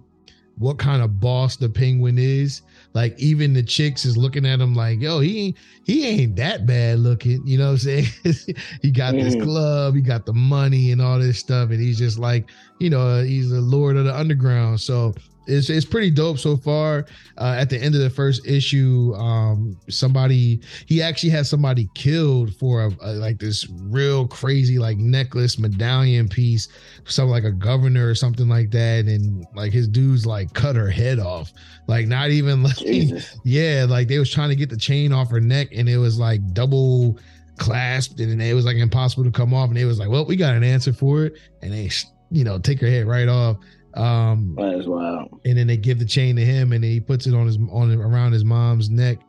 what kind of boss the penguin is like even the chicks is looking at him like yo he ain't he ain't that bad looking. You know what i'm saying? [laughs] He got this Mhm. club he got the money and all this stuff and he's just like you know he's the lord of the underground. So it's, it's pretty dope so far. Uh, at the end of the first issue um somebody he actually had somebody killed for a, a- like this real crazy like necklace medallion piece something like a governor or something like that. And like his dudes like cut her head off. Like not even [laughs] like Jesus. yeah like they was trying to get the chain off her neck and it was like double clasped and it was like impossible to come off. And they was like well we got an answer for it. And they you know take her head right off um That is wild. and then they give the chain to him and he puts it on his on around his mom's neck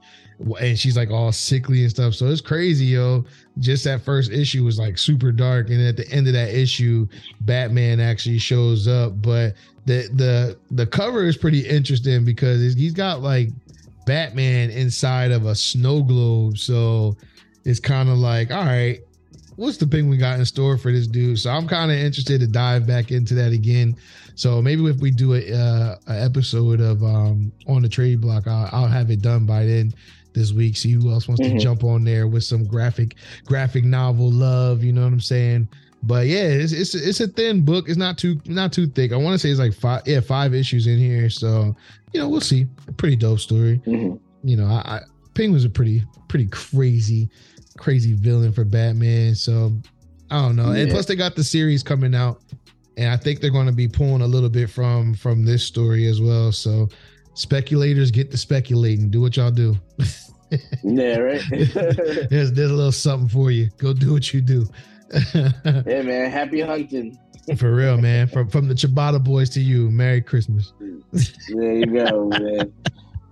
and she's like all sickly and stuff. So it's crazy yo. Just that first issue was like super dark and at the end of that issue batman actually shows up. But the the the cover is pretty interesting because he's got like batman inside of a snow globe. So it's kind of like all right what's the penguin got in store for this dude so i'm kind of interested to dive back into that again so maybe if we do a, uh, a episode of um, on the trade block, I'll, I'll have it done by then this week. See who else wants Mhm. to jump on there with some graphic graphic novel love. You know what I'm saying? But yeah, it's it's it's a thin book. It's not too not too thick. I want to say it's like five yeah five issues in here. So you know we'll see. A pretty dope story. Mhm. You know, I, I Penguin's a pretty pretty crazy crazy villain for Batman. So I don't know. And plus they got the series coming out and I think they're going to be pulling a little bit from from this story as well. So speculators get to speculating. Do what y'all do. [laughs] Yeah, right. [laughs] there's there's a little something for you. Go do what you do. [laughs] yeah, man. Happy hunting. for real, man. From from the Ciabatta Boyz to you. Merry Christmas. There you go, man.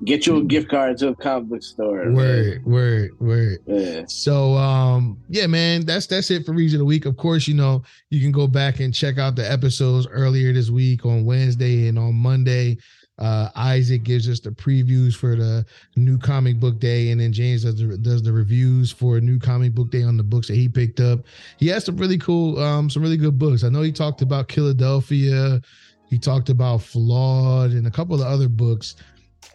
Get you a gift card to a comic book store. man. Word, word, word. Yeah. So um yeah man that's that's it for Reads of the Week. Of course, you know, you can go back and check out the episodes earlier this week on Wednesday and on Monday. Uh Isaac gives us the previews for the new comic book day, and then James does the, does the reviews for new comic book day on the books that he picked up. He has some really cool, um, some really good books. I know he talked about Killadelphia, he talked about Flawed, and a couple of other books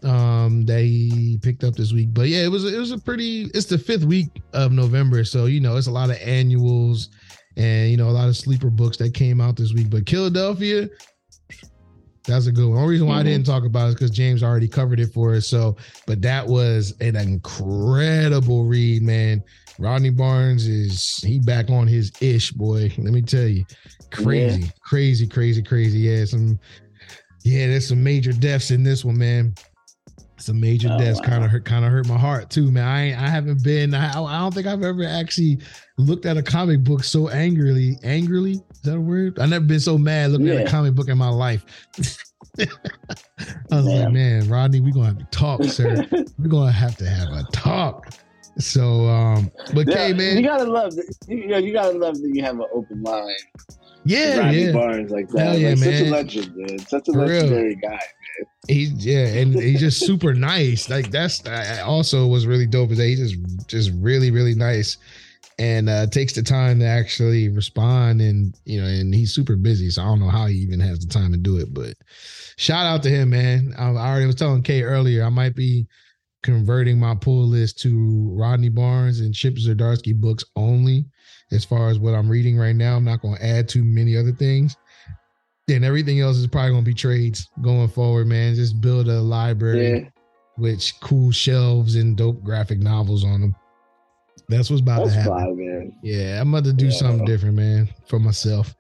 um that he picked up this week but yeah it was it was a pretty it's the fifth week of november so you know it's a lot of annuals and you know a lot of sleeper books that came out this week but Killadelphia that's a good one. The only reason why I Mhm. didn't talk about it is because James already covered it for us. So, but that was an incredible read, man. Rodney Barnes is he back on his ish, boy. Let me tell you, crazy, crazy, crazy, crazy. Yeah, some, yeah, there's some major deaths in this one, man. Some major Oh, deaths wow. kind of hurt, kind of hurt my heart too, man. I I haven't been, I, I don't think I've ever actually looked at a comic book so angrily. Angrily, is that a word? I've never been so mad looking at a comic book in my life. [laughs] I was like, Man. man, Rodney, we're gonna have to talk, sir. [laughs] we're gonna have to have a talk. So, um, but Yeah, okay, You gotta love that. You, know, you gotta love that you have an open mind. yeah, Rodney yeah, Barnes like that. Hell yeah, like, Such a legend, man. Such a For real. legendary guy. he's yeah, and he's just [laughs] super nice. Like that's uh, also was really dope. Is that he's just just really really nice, and uh, takes the time to actually respond. And you know, and he's super busy, so I don't know how he even has the time to do it. But shout out to him, man. I, I already was telling Kay earlier, I might be converting my pull list to Rodney Barnes and Chip Zdarsky books only, as far as what I'm reading right now. I'm not going to add too many other things. Then everything else is probably going to be trades going forward, man. Just build a library Yeah, with cool shelves and dope graphic novels on them. That's what's about that's to happen. fine. Yeah, I'm about to do Yeah. something different, man, for myself.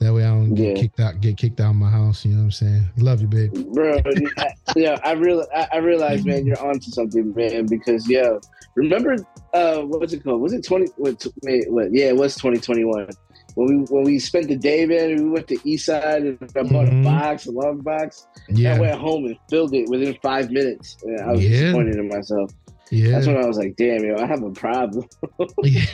That way I don't get Yeah. kicked out, get kicked out of my house. You know what I'm saying? Love you, babe. bro. I, yeah, I real I, I realize, man, you're onto something, man. Because yeah, remember uh, was it called? Was it twenty? What? what? Yeah, it was 2021. When we when we spent the day, man, we went to East Side and I bought Mhm. a box, a long box. Yeah, I went home and filled it within five minutes. And I was Yeah. disappointed in myself. Yeah. That's when I was like, damn, yo, I have a problem. [laughs] [laughs] yeah.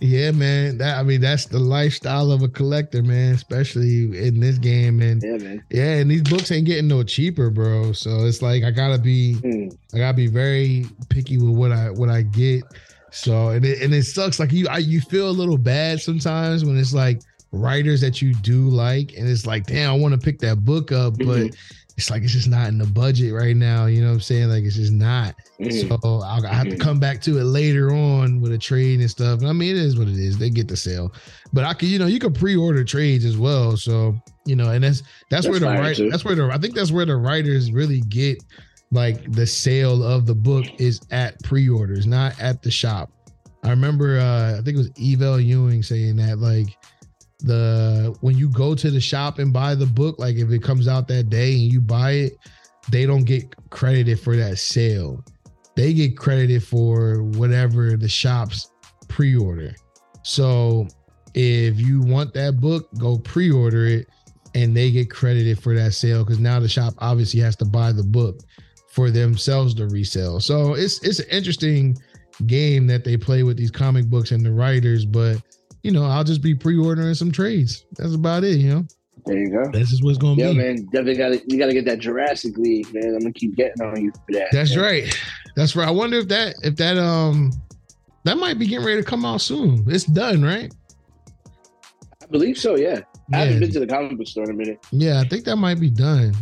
yeah, man. That I mean, that's the lifestyle of a collector, man. Especially in this game, and Yeah, man. yeah, and these books ain't getting no cheaper, bro. So it's like I gotta be, Mm. I gotta be very picky with what I what I get. So and it, and it sucks. Like you, I, you feel a little bad sometimes when it's like writers that you do like, and it's like, damn, I want to pick that book up, but Mhm. It's like it's just not in the budget right now. You know what I'm saying? Like it's just not. Mhm. So I'll, I have to Mhm. come back to it later on with a trade and stuff. And I mean, it is what it is. They get the sale, but I can, you know, you can pre-order trades as well. So you know, and that's that's, That's where the right that's where the I think that's where the writers really get like the sale of the book is at pre-orders, not at the shop. I remember uh I think it was Eve L. Ewing saying that like the when you go to the shop and buy the book, like if it comes out that day and you buy it, they don't get credited for that sale. They get credited for whatever the shops pre-order. So if you want that book, go pre-order it and they get credited for that sale because now the shop obviously has to buy the book for themselves to resell. So it's it's an interesting game that they play with these comic books and the writers, but you know, I'll just be pre-ordering some trades. That's about it, you know. There you go. This is what's gonna Yo, be. man, definitely got to you got to get that Jurassic League, man. I'm gonna keep getting on you for that. That's man. right. That's right. I wonder if that if that um that might be getting ready to come out soon. It's done, right? I believe so. Yeah, I haven't been to the comic book store in a minute. yeah, I think that might be done.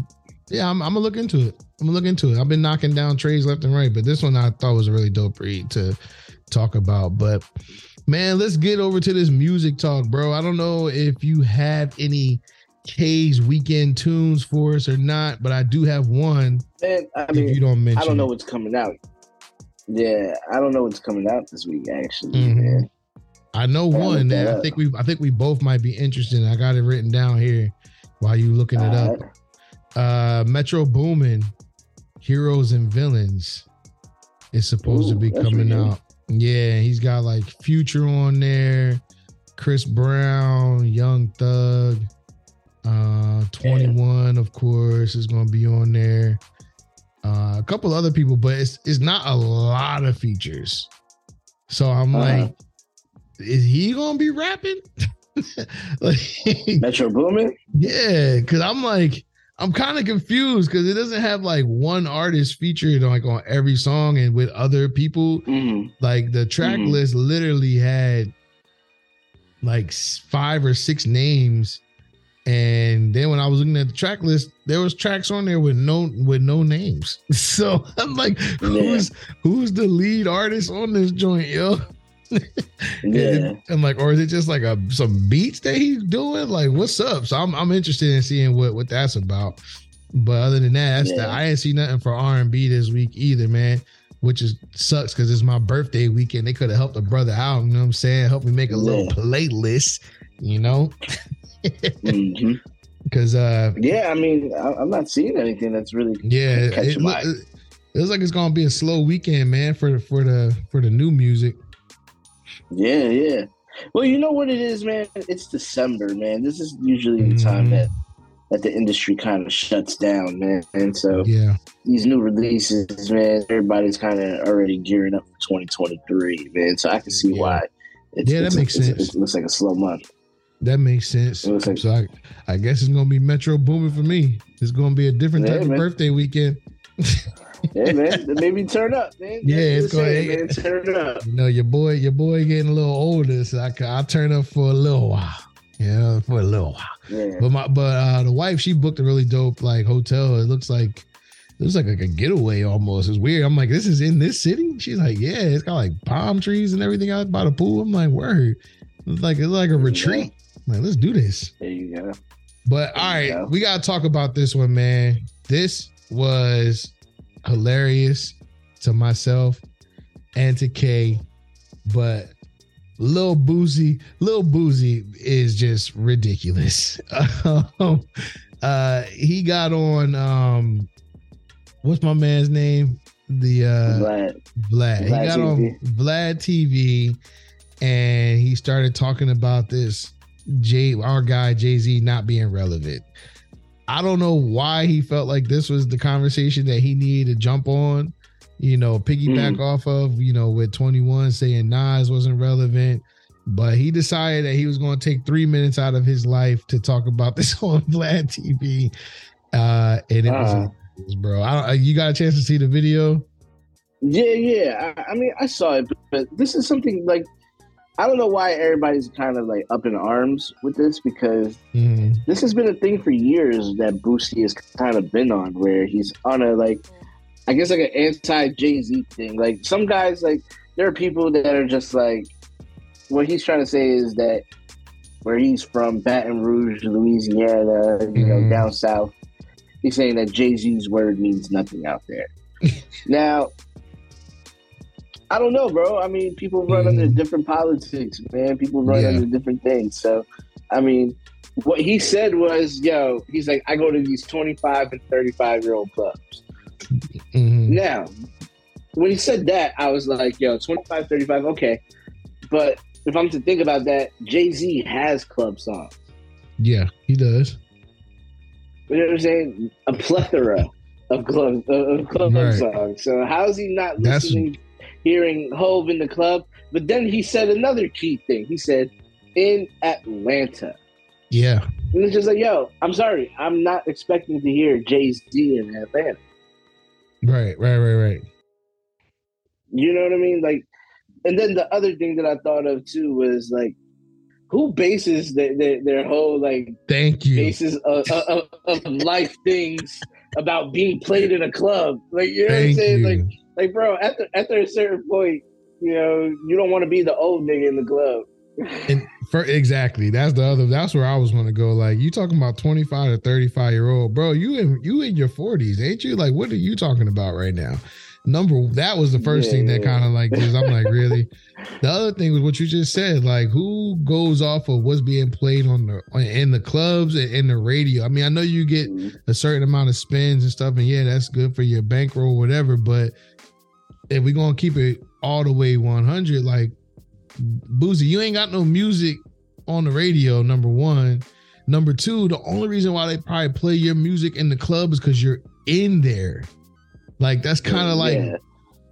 Yeah, I'm, I'm gonna look into it. I'm gonna look into it. I've been knocking down trades left and right, but this one I thought was a really dope read to talk about. But man, let's get over to this music talk, bro. I don't know if you have any K's weekend tunes for us or not, but I do have one. Man, I if you don't mention, I don't know what's coming out. Yeah, I don't know what's coming out this week. Actually, Mhm. man. I know one. that I think we I think we both might be interested. I got it written down here while you looking it up. Uh Metro Boomin, Heroes and Villains is supposed to be coming really out. Yeah, he's got like Future on there, Chris Brown, Young Thug, uh 21 of course is going to be on there. Uh, a couple other people, but it's it's not a lot of features. So I'm Uh-huh. like, is he gonna be rapping? [laughs] like, Metro Boomin. yeah, because I'm like, I'm kind of confused because it doesn't have like one artist featured like on every song and with other people. Mm. Like the track Mhm. list literally had like five or six names. And then when I was looking at the track list, there was tracks on there with no with no names. [laughs] So I'm like, who's who's the lead artist on this joint, yo? [laughs] Yeah. I'm like, or is it just like a some beats that he's doing? Like, what's up? So I'm I'm interested in seeing what what that's about. But other than that, that's the, I didn't see nothing for R and B this week either, man. Which is sucks because it's my birthday weekend. They could have helped a brother out. You know what I'm saying? Help me make a little playlist. You know, [laughs] hmm because uh, Yeah, I mean, I, I'm not seeing anything that's really. yeah, it, it looks like it's gonna be a slow weekend, man, for for the for the new music. Yeah, yeah. Well, you know what it is, man. It's December, man. This is usually the time mm. that that the industry kind of shuts down, man. And so Yeah, these new releases, man, everybody's kind of already gearing up for 2023, man. So I can see Yeah. why. It's, Yeah, that it's- makes it's- sense. It looks like a slow month. that makes sense. Like- so I, I guess it's gonna be Metro Boomin for me. It's gonna be a different Yeah, type of birthday weekend. [laughs] Yeah, man. Maybe turn up, man. Yeah, it's going- man. Turn up. [laughs] You know, your boy, your boy getting a little older, so I can, I'll turn up for a little while. Yeah, for a little while. Yeah. But my but uh the wife, she booked a really dope like hotel. It looks like it looks like, like a getaway almost. It's weird. I'm like, this is in this city? She's like, Yeah, it's got like palm trees and everything out by the pool. I'm like, word. It's like it's like a retreat. I'm like, let's do this. There you go. But There all right, go. we gotta talk about this one, man. This was hilarious to myself and to Kay, but Lil Boosie, Lil Boosie is just ridiculous. [laughs] Um, uh, he got on um, what's my man's name? The uh. Vlad. He Vlad got TV. on Vlad TV and he started talking about this Jay, our guy Jay Z, not being relevant. I don't know why he felt like this was the conversation that he needed to jump on, you know, piggyback off of, you know, with 21 saying Nas wasn't relevant. But he decided that he was going to take three minutes out of his life to talk about [laughs] this on Vlad TV. Uh, and it was Uh, bro. I don't, you got a chance to see the video? Yeah, yeah. I, I mean, I saw it, but this is something like I don't know why everybody's kind of like up in arms with this because Mhm. this has been a thing for years that Boosie has kind of been on, where he's on a like, I guess like an anti Jay Z thing. Like some guys, like there are people that are just like, what he's trying to say is that where he's from, Baton Rouge, Louisiana, you know, Mhm. down south, he's saying that Jay Z's word means nothing out there. [laughs] now, I don't know, bro. I mean, people run Mhm. under different politics, man. People run Yeah. under different things. So, I mean, what he said was, yo, he's like, I go to these 25 and 35 year old clubs. Mhm. Now, when he said that, I was like, yo, 25, 35, okay. But if I'm to think about that, Jay Z has club songs. Yeah, he does. You know what I'm saying? A plethora of club, of club Right. songs. So, how is he not That's- listening, hearing Hove in the club? But then he said another key thing. He said, in Atlanta. Yeah. And it's just like, yo, I'm sorry. I'm not expecting to hear Jay Z in Atlanta. Right, right, right, right. You know what I mean? Like, and then the other thing that I thought of too was like, who bases their their, their whole like Thank you. basis of, of, of life things about being played in a club? Like, you know what I'm saying? you. Like, like, bro, after after a certain point, you know, you don't want to be the old nigga in the club. And for exactly, that's the other. That's where I was going to go. Like you talking about twenty five to thirty five year old, bro. You in you in your forties, ain't you? Like, what are you talking about right now? Number that was the first Yeah, thing that yeah. kind of like I'm like really. The other thing was what you just said. Like, who goes off of what's being played on the in the clubs and in the radio? I mean, I know you get mm-hmm. a certain amount of spins and stuff, and yeah, that's good for your bankroll, whatever. But if we're gonna keep it all the way 100, like Boosie, you ain't got no music on the radio. Number one, number two, the only reason why they probably play your music in the club is because you're in there. Like that's kind of like Yeah.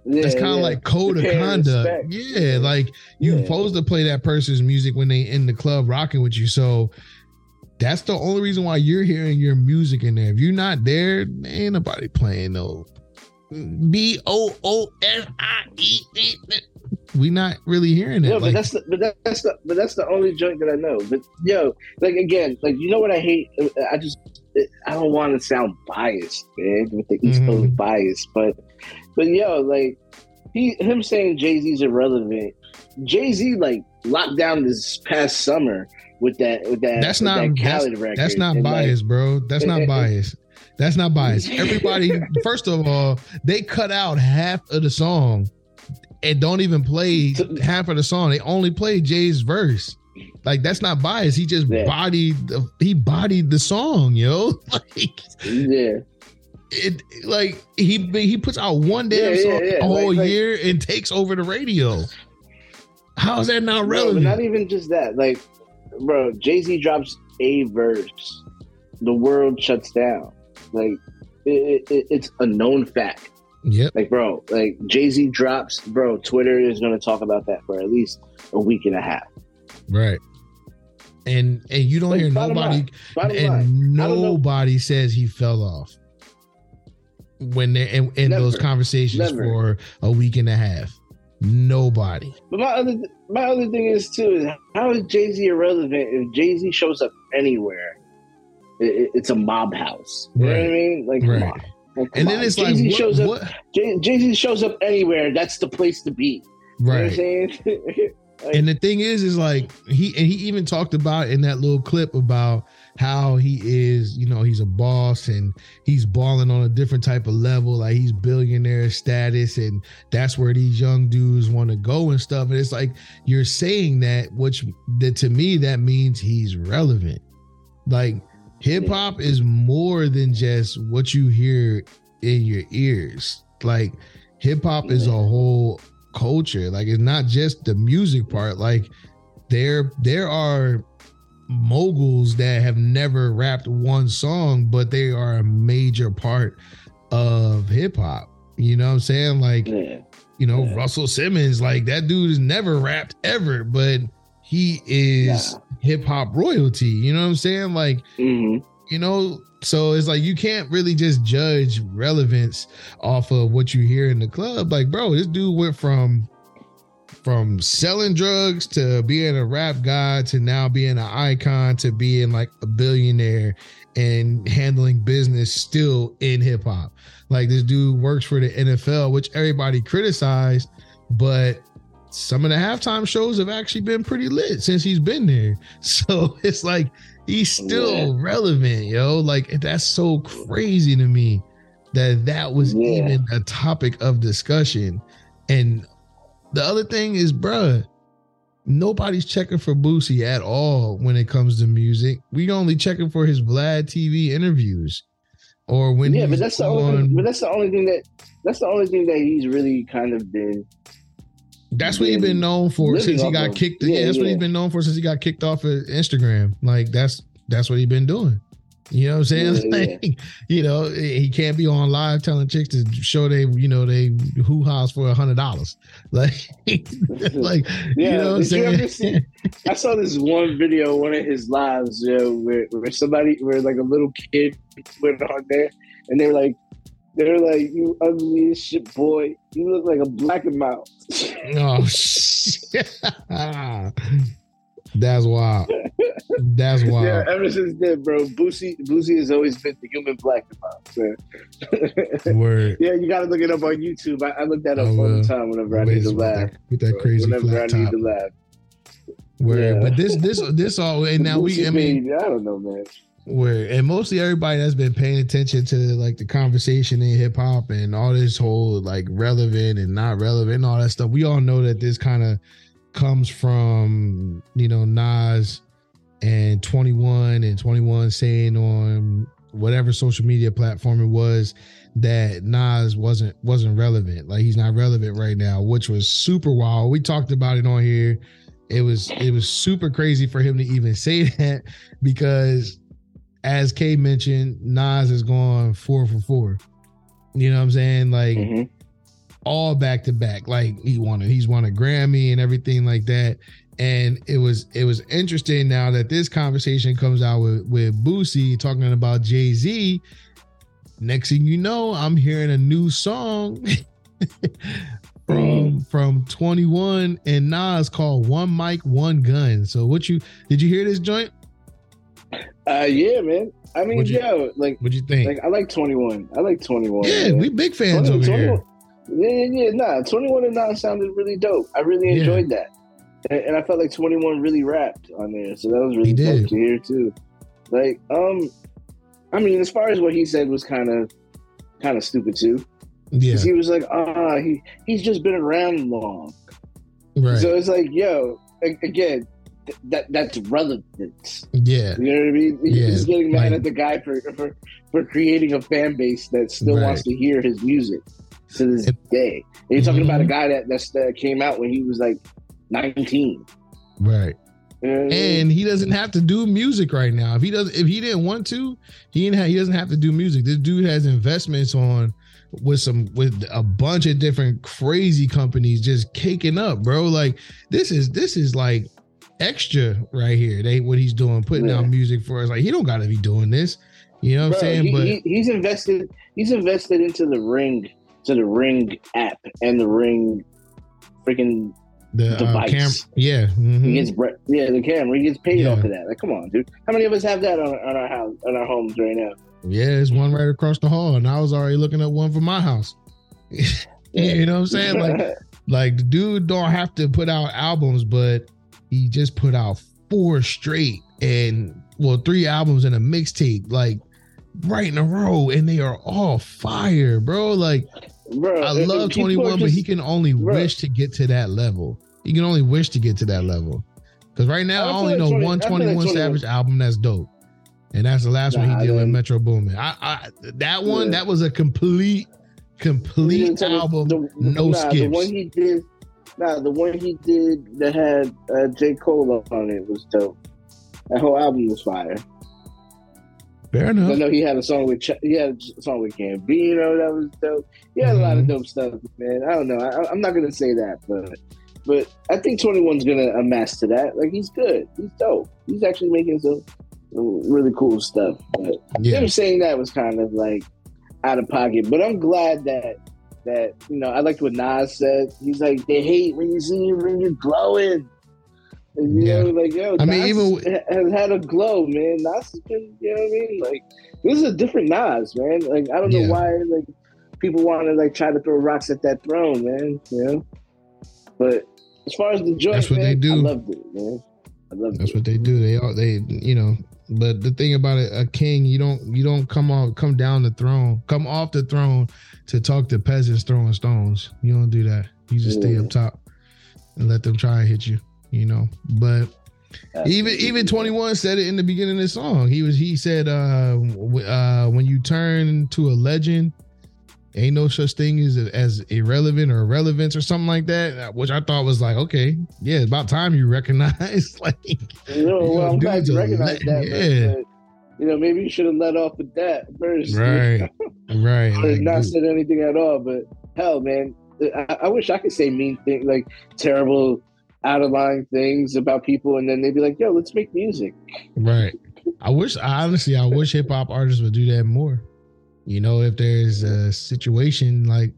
Yeah, that's kind of yeah. like code of conduct. Yeah, like you Yeah. supposed to play that person's music when they in the club rocking with you. So that's the only reason why you're hearing your music in there. If you're not there, ain't nobody playing no B O O S I E. We not really hearing it. No, but like, that's the but that's the but that's the only joint that I know. But yo, like again, like you know what I hate? I just I don't want to sound biased, man, with the East. Coast mm-hmm. bias, but but yo, like he him saying Jay Z's irrelevant. Jay Z like locked down this past summer with that with that That's with not- that that's- record. That's not And, like, biased, bro. That's not biased. That's not biased. [laughs] Everybody, first of all, they cut out half of the song and don't even play half of the song. They only play Jay's verse. Like that's not biased. He just Yeah. bodied the, he bodied the song, yo. [laughs] Like yeah. it like he he puts out one damn Yeah, song yeah. a whole Like- like- year and takes over the radio. How is that not No, relevant? not even just that. Like, bro, Jay Z drops a verse, the world shuts down. Like, it, it, it's a known fact. yep. Like, bro, like Jay Z drops, bro. Twitter is going to talk about that for at least a week and a half. Right. And and you don't Like, hear nobody line, and line, I don't know. nobody says he fell off when they're in, in those conversations Never. for a week and a half. Nobody. But my other my other thing is too is how is Jay Z irrelevant if Jay Z shows up anywhere? It, it- it's a mob house. You know what I mean? Like, come on. Like, And then on. it's Jay-Z like shows what, up. Jay Z shows up anywhere. That's the place to be. You know what I'm right. saying? [laughs] Like, And the thing is, is like he and he even talked about in that little clip about how he is, you know, he's a boss and he's balling on a different type of level, like he's billionaire status, and that's where these young dudes want to go and stuff. And it's like you're saying that, which that to me that means he's relevant. Like hip hop is more than just what you hear in your ears. Like hip hop is a whole culture. Like it's not just the music part. Like there there are moguls that have never rapped one song, but they are a major part of hip hop. You know what I'm saying? Like, yeah. you know. Russell Simmons, like that dude has never rapped ever, but he is Nah. hip hop royalty. You know what I'm saying? Like, hmm You know, so it's like you can't really just judge relevance off of what you hear in the club. Like, bro, this dude went from from selling drugs to being a rap guy to now being an icon to being like a billionaire and handling business still in hip hop. Like this dude works for the NFL, which everybody criticized, but some of the halftime shows have actually been pretty lit since he's been there. [laughs] So it's like he's still yeah. relevant, yo. Like that's so crazy to me that that was yeah. even a topic of discussion. And the other thing is, bruh, nobody's checking for Boosie at all when it comes to music. We only checking for his Vlad TV interviews, or when yeah. But that's the only. But that's the only thing that. That's the only thing that he's really kind of been. That's what he's been known for since he got of, kicked. Yeah, yeah that's yeah. what he's been known for since he got kicked off of Instagram. Like that's that's what he's been doing. You know what I'm saying? [laughs] Yeah, like. You know, he can't be on live telling chicks to show they, you know, they hoo ha's for a hundred dollars. [laughs] Like, [laughs] like yeah, you know what I'm saying? I saw this one video, one of his lives, you know, where, where somebody, where like a little kid went on there, and they were like, they're like, "You ugly as shit, boy. You look like a black and mouth." [laughs] oh shit! [laughs] That's wild. That's wild. Yeah, ever since then, bro, Boosie Boosie has always been the human black man. [laughs] Word. Yeah, you gotta look it up on YouTube. I, I look that up all the time whenever I need to laugh. With that, crazy whenever flat I need top. to laugh. Where, yeah. but this this this all and now we I mean I don't know, man. Where and mostly everybody that's been paying attention to like the conversation in hip hop and all this whole like relevant and not relevant all that stuff. We all know that this kind of comes from you know Nas and 21 and 21 saying on whatever social media platform it was that Nas wasn't wasn't relevant. Like he's not relevant right now, which was super wild. We talked about it on here. It was it was super crazy for him to even [laughs] say that because as Kay mentioned, Nas is going four for four. You know what I'm saying? Like mm-hmm all back to back. Like he won, he's won a Grammy and everything like that. And it was it was interesting now that this conversation comes out with with Boosie talking about Jay Z. Next thing you know, I'm hearing a new song [laughs] from from 21 and Nas called One Mic One Gun. So what you did you hear this joint? Uh yeah, man. I mean, you, yo, like what you think? Like I like 21. I like 21. Yeah, man. we big fans 20, over 21, here. Yeah, yeah, yeah. nah. 21 and 9 sounded really dope. I really enjoyed yeah. that. And, and, I felt like 21 really rapped on there. So that was really dope to hear too. Like, um, I mean, as far as what he said was kind of kind of stupid too. Yeah. He was like, ah, he he's just been around long. Right. So it's like, yo, again, that that's relevant. Yeah. You know what I mean? Yeah. He's getting mad like, at the guy for, for for creating a fan base that still right. wants to hear his music to this day. And you're talking mm-hmm. about a mm-hmm. guy that that's, that came out when he was like 19. Right. And he doesn't have to do music right now. If he does, if he didn't want to, he didn't have, he doesn't have to do music. This dude has investments on with some with a bunch of different crazy companies just caking up, bro. Like this is this is like extra right here. They what he's doing, putting yeah. out music for us. Like he don't got to be doing this. You know what bro, I'm saying? He, but he, he's invested. He's invested into the ring to the Ring app and the Ring freaking the uh, device. Uh, cam- yeah, mm-hmm. he gets yeah the camera. He gets paid yeah. off of that. Like, come on, dude. How many of us have that on, on our house on our homes right now? Yeah, it's one right across the hall, and I was already looking at one for my house. [laughs] you know what I'm saying? Like, [laughs] like the dude don't have to put out albums, but he just put out four straight and well, three albums and a mixtape. Like right in a row, and they are all fire, bro. Like, bro, I love Twenty One, but he can only bro. wish to get to that level. He can only wish to get to that level. Because right now, I, I only like know 20, one Twenty One like Savage album that's dope, and that's the last nah, one he did with Metro Boomin. I, I that one yeah. that was a complete, complete album, the, no nah, skips. The one he did, nah, the one he did that had uh, J Cole on it was dope. That whole album was fire. Fair enough. I know he had a song with Ch- he had a song with Gambino that was dope. He had mm-hmm. a lot of mm-hmm. dope stuff, man. I don't know. I, am not gonna say that, but but I think 21's gonna amass to that. Like he's good. He's dope. He's actually making some really cool stuff. But Yeah. him saying that was kind of like out of pocket. But I'm glad that that you know I liked what Nas said. He's like they hate when you see you when you're glowing. And, you Yeah. know, like yo, I mean, even ha- has had a glow, man. Nas has been, you know what I mean? Like this is a different Nas, man. Like I don't Yeah. know why like people want to like try to throw rocks at that throne, man. You know, but as far as the joint, That's what they do. I loved it, man. I loved That's it. what they do. They all they you know. But the thing about it, a king, you don't you don't come off come down the throne, come off the throne to talk to peasants throwing stones. You don't do that. You just stay up top and let them try and hit you. You know. But even even 21 said it in the beginning of the song. He was he said uh, uh when you turn to a legend, ain't no such thing as as irrelevant or irrelevance or something like that, uh, which I thought was like, okay, yeah, it's about time you [laughs] recognize [laughs] like You know, well, I'm glad you recognize that. [laughs] yeah. But, you know, maybe you should have let off with that first. right right or like, not dude, said anything at all. But hell, man, I, I wish I could say mean things, like terrible, out of line things about people, and then they'd be like, "Yo, let's make music." right i wish honestly i wish hip-hop artists would do that more you know if there's a situation like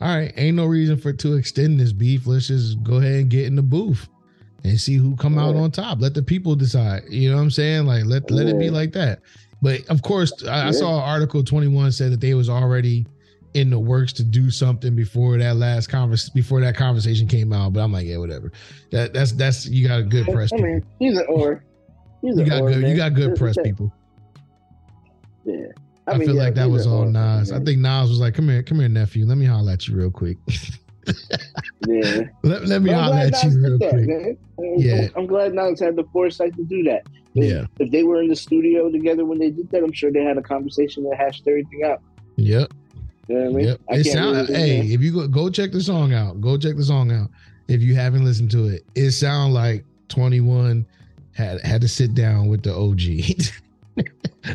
all right ain't no reason for to extend this beef. Let's just go ahead and get in the booth and see who come out on top. Let the people decide. You know what i'm saying? Like let let it be like that. But of course I, I saw article 21 said that they was already in the works to do something before that last convers before that conversation came out. But i'm like yeah whatever. That that's that's you got a good press I mean, he's an or. He's you got or, good you got good press people. Yeah, I, mean, feel yeah, like that was all Nas. I think Nas was like, "Come here, come here, nephew. Let me holler at you real quick. [laughs] Yeah, [laughs] let, let me holler at you real that, quick." man. Yeah. I'm glad Nas had the foresight to do that. If- Yeah. if they were in the studio together when they did that, I'm sure they had a conversation that hashed everything out. Yep, You know what I mean? yep. I It sound. hey, if you go go check the song out, go check the song out. If you haven't listened to it, it sound like Twenty One had had to sit down with the OG. [laughs]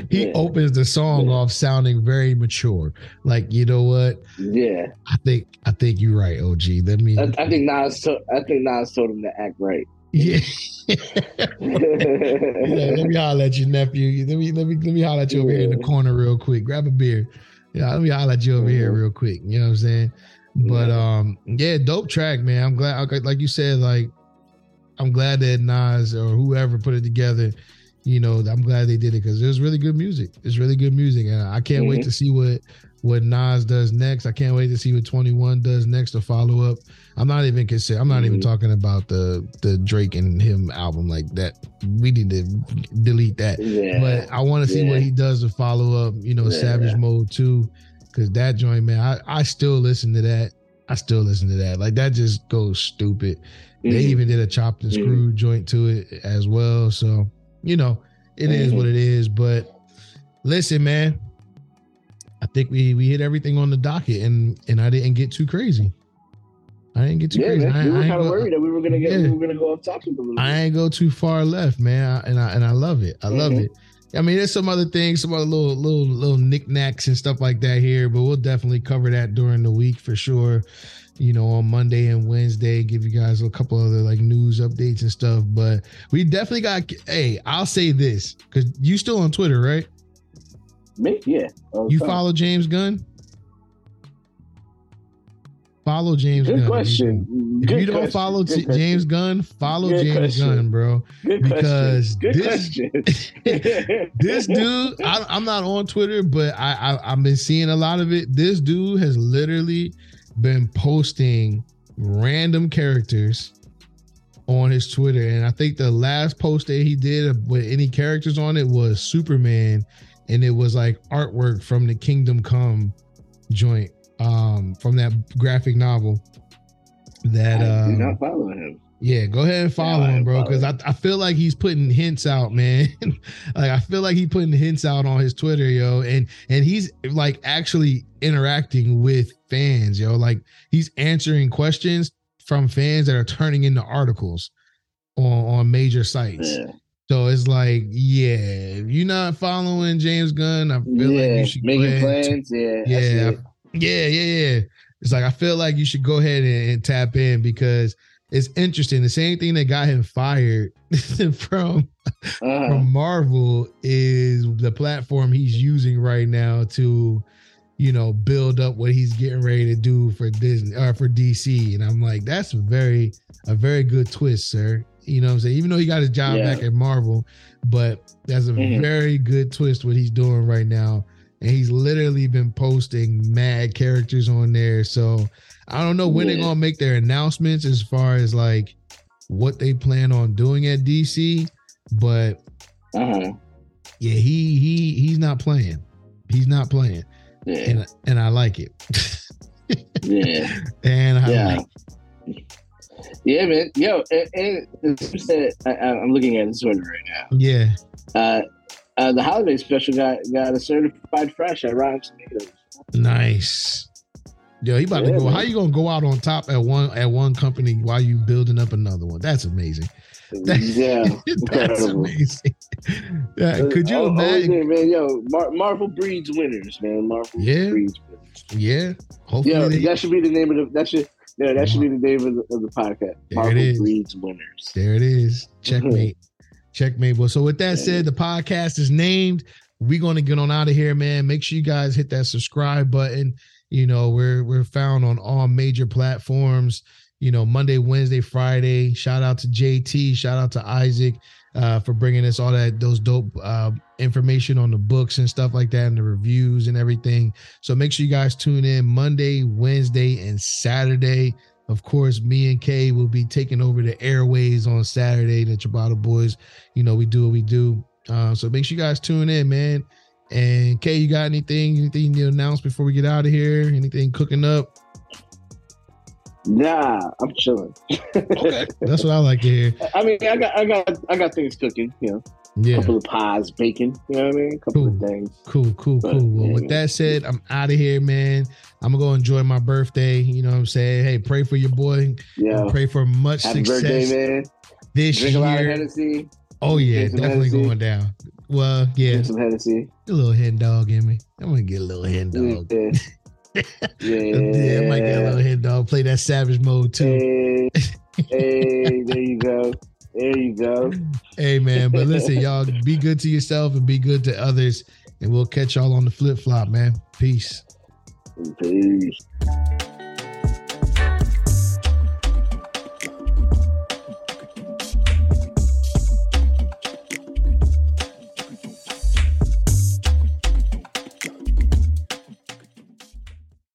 he Yeah. opens the song Yeah. off sounding very mature. Like you know what? yeah. I think I think you're right, OG. Let me. I, I think Nas. To, I think Nas told him to act right. yeah. [laughs] [laughs] yeah, let me holler at you, nephew. Let me let me let me holler at you over here in the corner real quick. Grab a beer. Yeah, let me holler at you over here Mhm. real quick. You know what I'm saying? But Yeah. um, yeah, dope track, man. I'm glad, like you said, like I'm glad that Nas or whoever put it together. You know, I'm glad they did it because it was really good music. It's really good music, and I can't wait Mhm. to see what what Nas does next. I can't wait to see what 21 does next to follow up. I'm not even consider. I'm not even Mhm. talking about the the Drake and him album like that. We need to delete that. But I want to see what he does to follow up. You know, Yeah. Savage Mode II, because that joint, man. I I still listen to that. I still listen to that. Like that just goes stupid. They Mhm. even did a chopped and Mhm. screwed joint to it as well. So you know, it is Mhm. what it is. But listen, man. I think we we hit everything on the docket, and and I didn't get too crazy. I didn't get too yeah, crazy. man. I, we were I kind of worried that we were gonna get Yeah. we were gonna go off topic a little bit. I ain't go too far left, man, and I and I love it. I love Mhm. it. I mean, there's some other things, some other little little little knickknacks and stuff like that here, but we'll definitely cover that during the week for sure. You know, on Monday and Wednesday, give you guys a couple other like news updates and stuff. But we definitely got. Hey, I'll say this because you still on Twitter, right? Me? Yeah. You time. follow James Gunn? Follow James Good Gunn. question. If Good you don't question. follow T- James Gunn, follow Good James question. Gunn, bro. Good because question. This- question. [laughs] this dude, I, I'm not on Twitter, but I, I I've been seeing a lot of it. This dude has literally been posting random characters on his Twitter, and I think the last post that he did with any characters on it was Superman, and it was like artwork from the Kingdom Come joint, um, from that graphic novel. That I um, do not follow him. yeah, go ahead and follow Yeah, him, bro. Because I. I feel like he's putting hints out, man. [laughs] like I feel like he's putting hints out on his Twitter, yo, and and he's like actually interacting with fans, yo. Like he's answering questions from fans that are turning into articles on on major sites. Yeah. So it's like, yeah, if you're not following James Gunn, I feel yeah. like you should Making and plans. Yeah. Yeah, yeah, yeah, yeah. It's like I feel like you should go ahead and, and tap in because it's interesting. The same thing that got him fired [laughs] from Uh-huh. from Marvel is the platform he's using right now to, you know, build up what he's getting ready to do for Disney or for DC. And I'm like, that's a very a very good twist, sir. You know what I'm saying? Even though he got his job Yeah. back at Marvel, but that's a Mhm. very good twist what he's doing right now. And he's literally been posting mad characters on there. So I don't know when they're gonna make their announcements as far as like what they plan on doing at DC, but Uh-huh. yeah, he he he's not playing. He's not playing, Yeah. and and I like it. [laughs] Yeah. and I Yeah. like Yeah, man. Yo, and, and I, I'm looking at this one right now. yeah, Uh, uh, the holiday special got got a certified fresh at Rotten Tomatoes. nice. Yo, he about Yeah, to go. man. How you gonna go out on top at one at one company while you building up another one? That's amazing. [laughs] yeah, [laughs] That's amazing. Yeah, could you Oh, oh, imagine? man, yo, Mar- Marvel breeds winners, man. Marvel Yeah. breeds winners. Yeah, hopefully. Yo, they- that should be the name of the that should yeah, that should be the name of the, of the podcast. There Marvel is. breeds winners. There it is. Checkmate. Mm-hmm. Checkmate. Well, so with that Yeah. said, the podcast is named. We're gonna get on out of here, man. Make sure you guys hit that subscribe button. You know, we're we're found on all major platforms. You know, Monday, Wednesday, Friday. Shout out to JT. Shout out to Isaac uh, for bringing us all that those dope uh, information on the books and stuff like that, and the reviews and everything. So make sure you guys tune in Monday, Wednesday, and Saturday. Of course, me and Kay will be taking over the airways on Saturday. The Ciabatta Boyz, you know, we do what we do. Uh, so make sure you guys tune in, man. And Kay, you got anything, anything you need to announce before we get out of here? Anything cooking up? Nah, I'm chilling. Okay, [laughs] that's what I like to hear. I mean, I got, I got, I got things cooking. You know, a Yeah, couple of pies, bacon. You know what I mean? A couple of Cool. things. cool, cool, But, cool. Well, yeah, with that said, I'm out of here, man. I'm gonna go enjoy my birthday. You know what I'm saying? Hey, pray for your boy. Yeah. Pray for much Happy success birthday, man. this Drink a lot of year. Hennessy. Oh yeah, Drink definitely going down. Well, yeah, Drink some Hennessy. a little hen dog in me. I'm gonna get a little hen dog. Yeah. [laughs] Yeah. Yeah, might get a little hen dog. Play that Savage Mode II. Hey, hey, there you go. There you go. Hey man, but listen, y'all, be good to yourself and be good to others, and we'll catch y'all on the flip flop, man. Peace. Peace.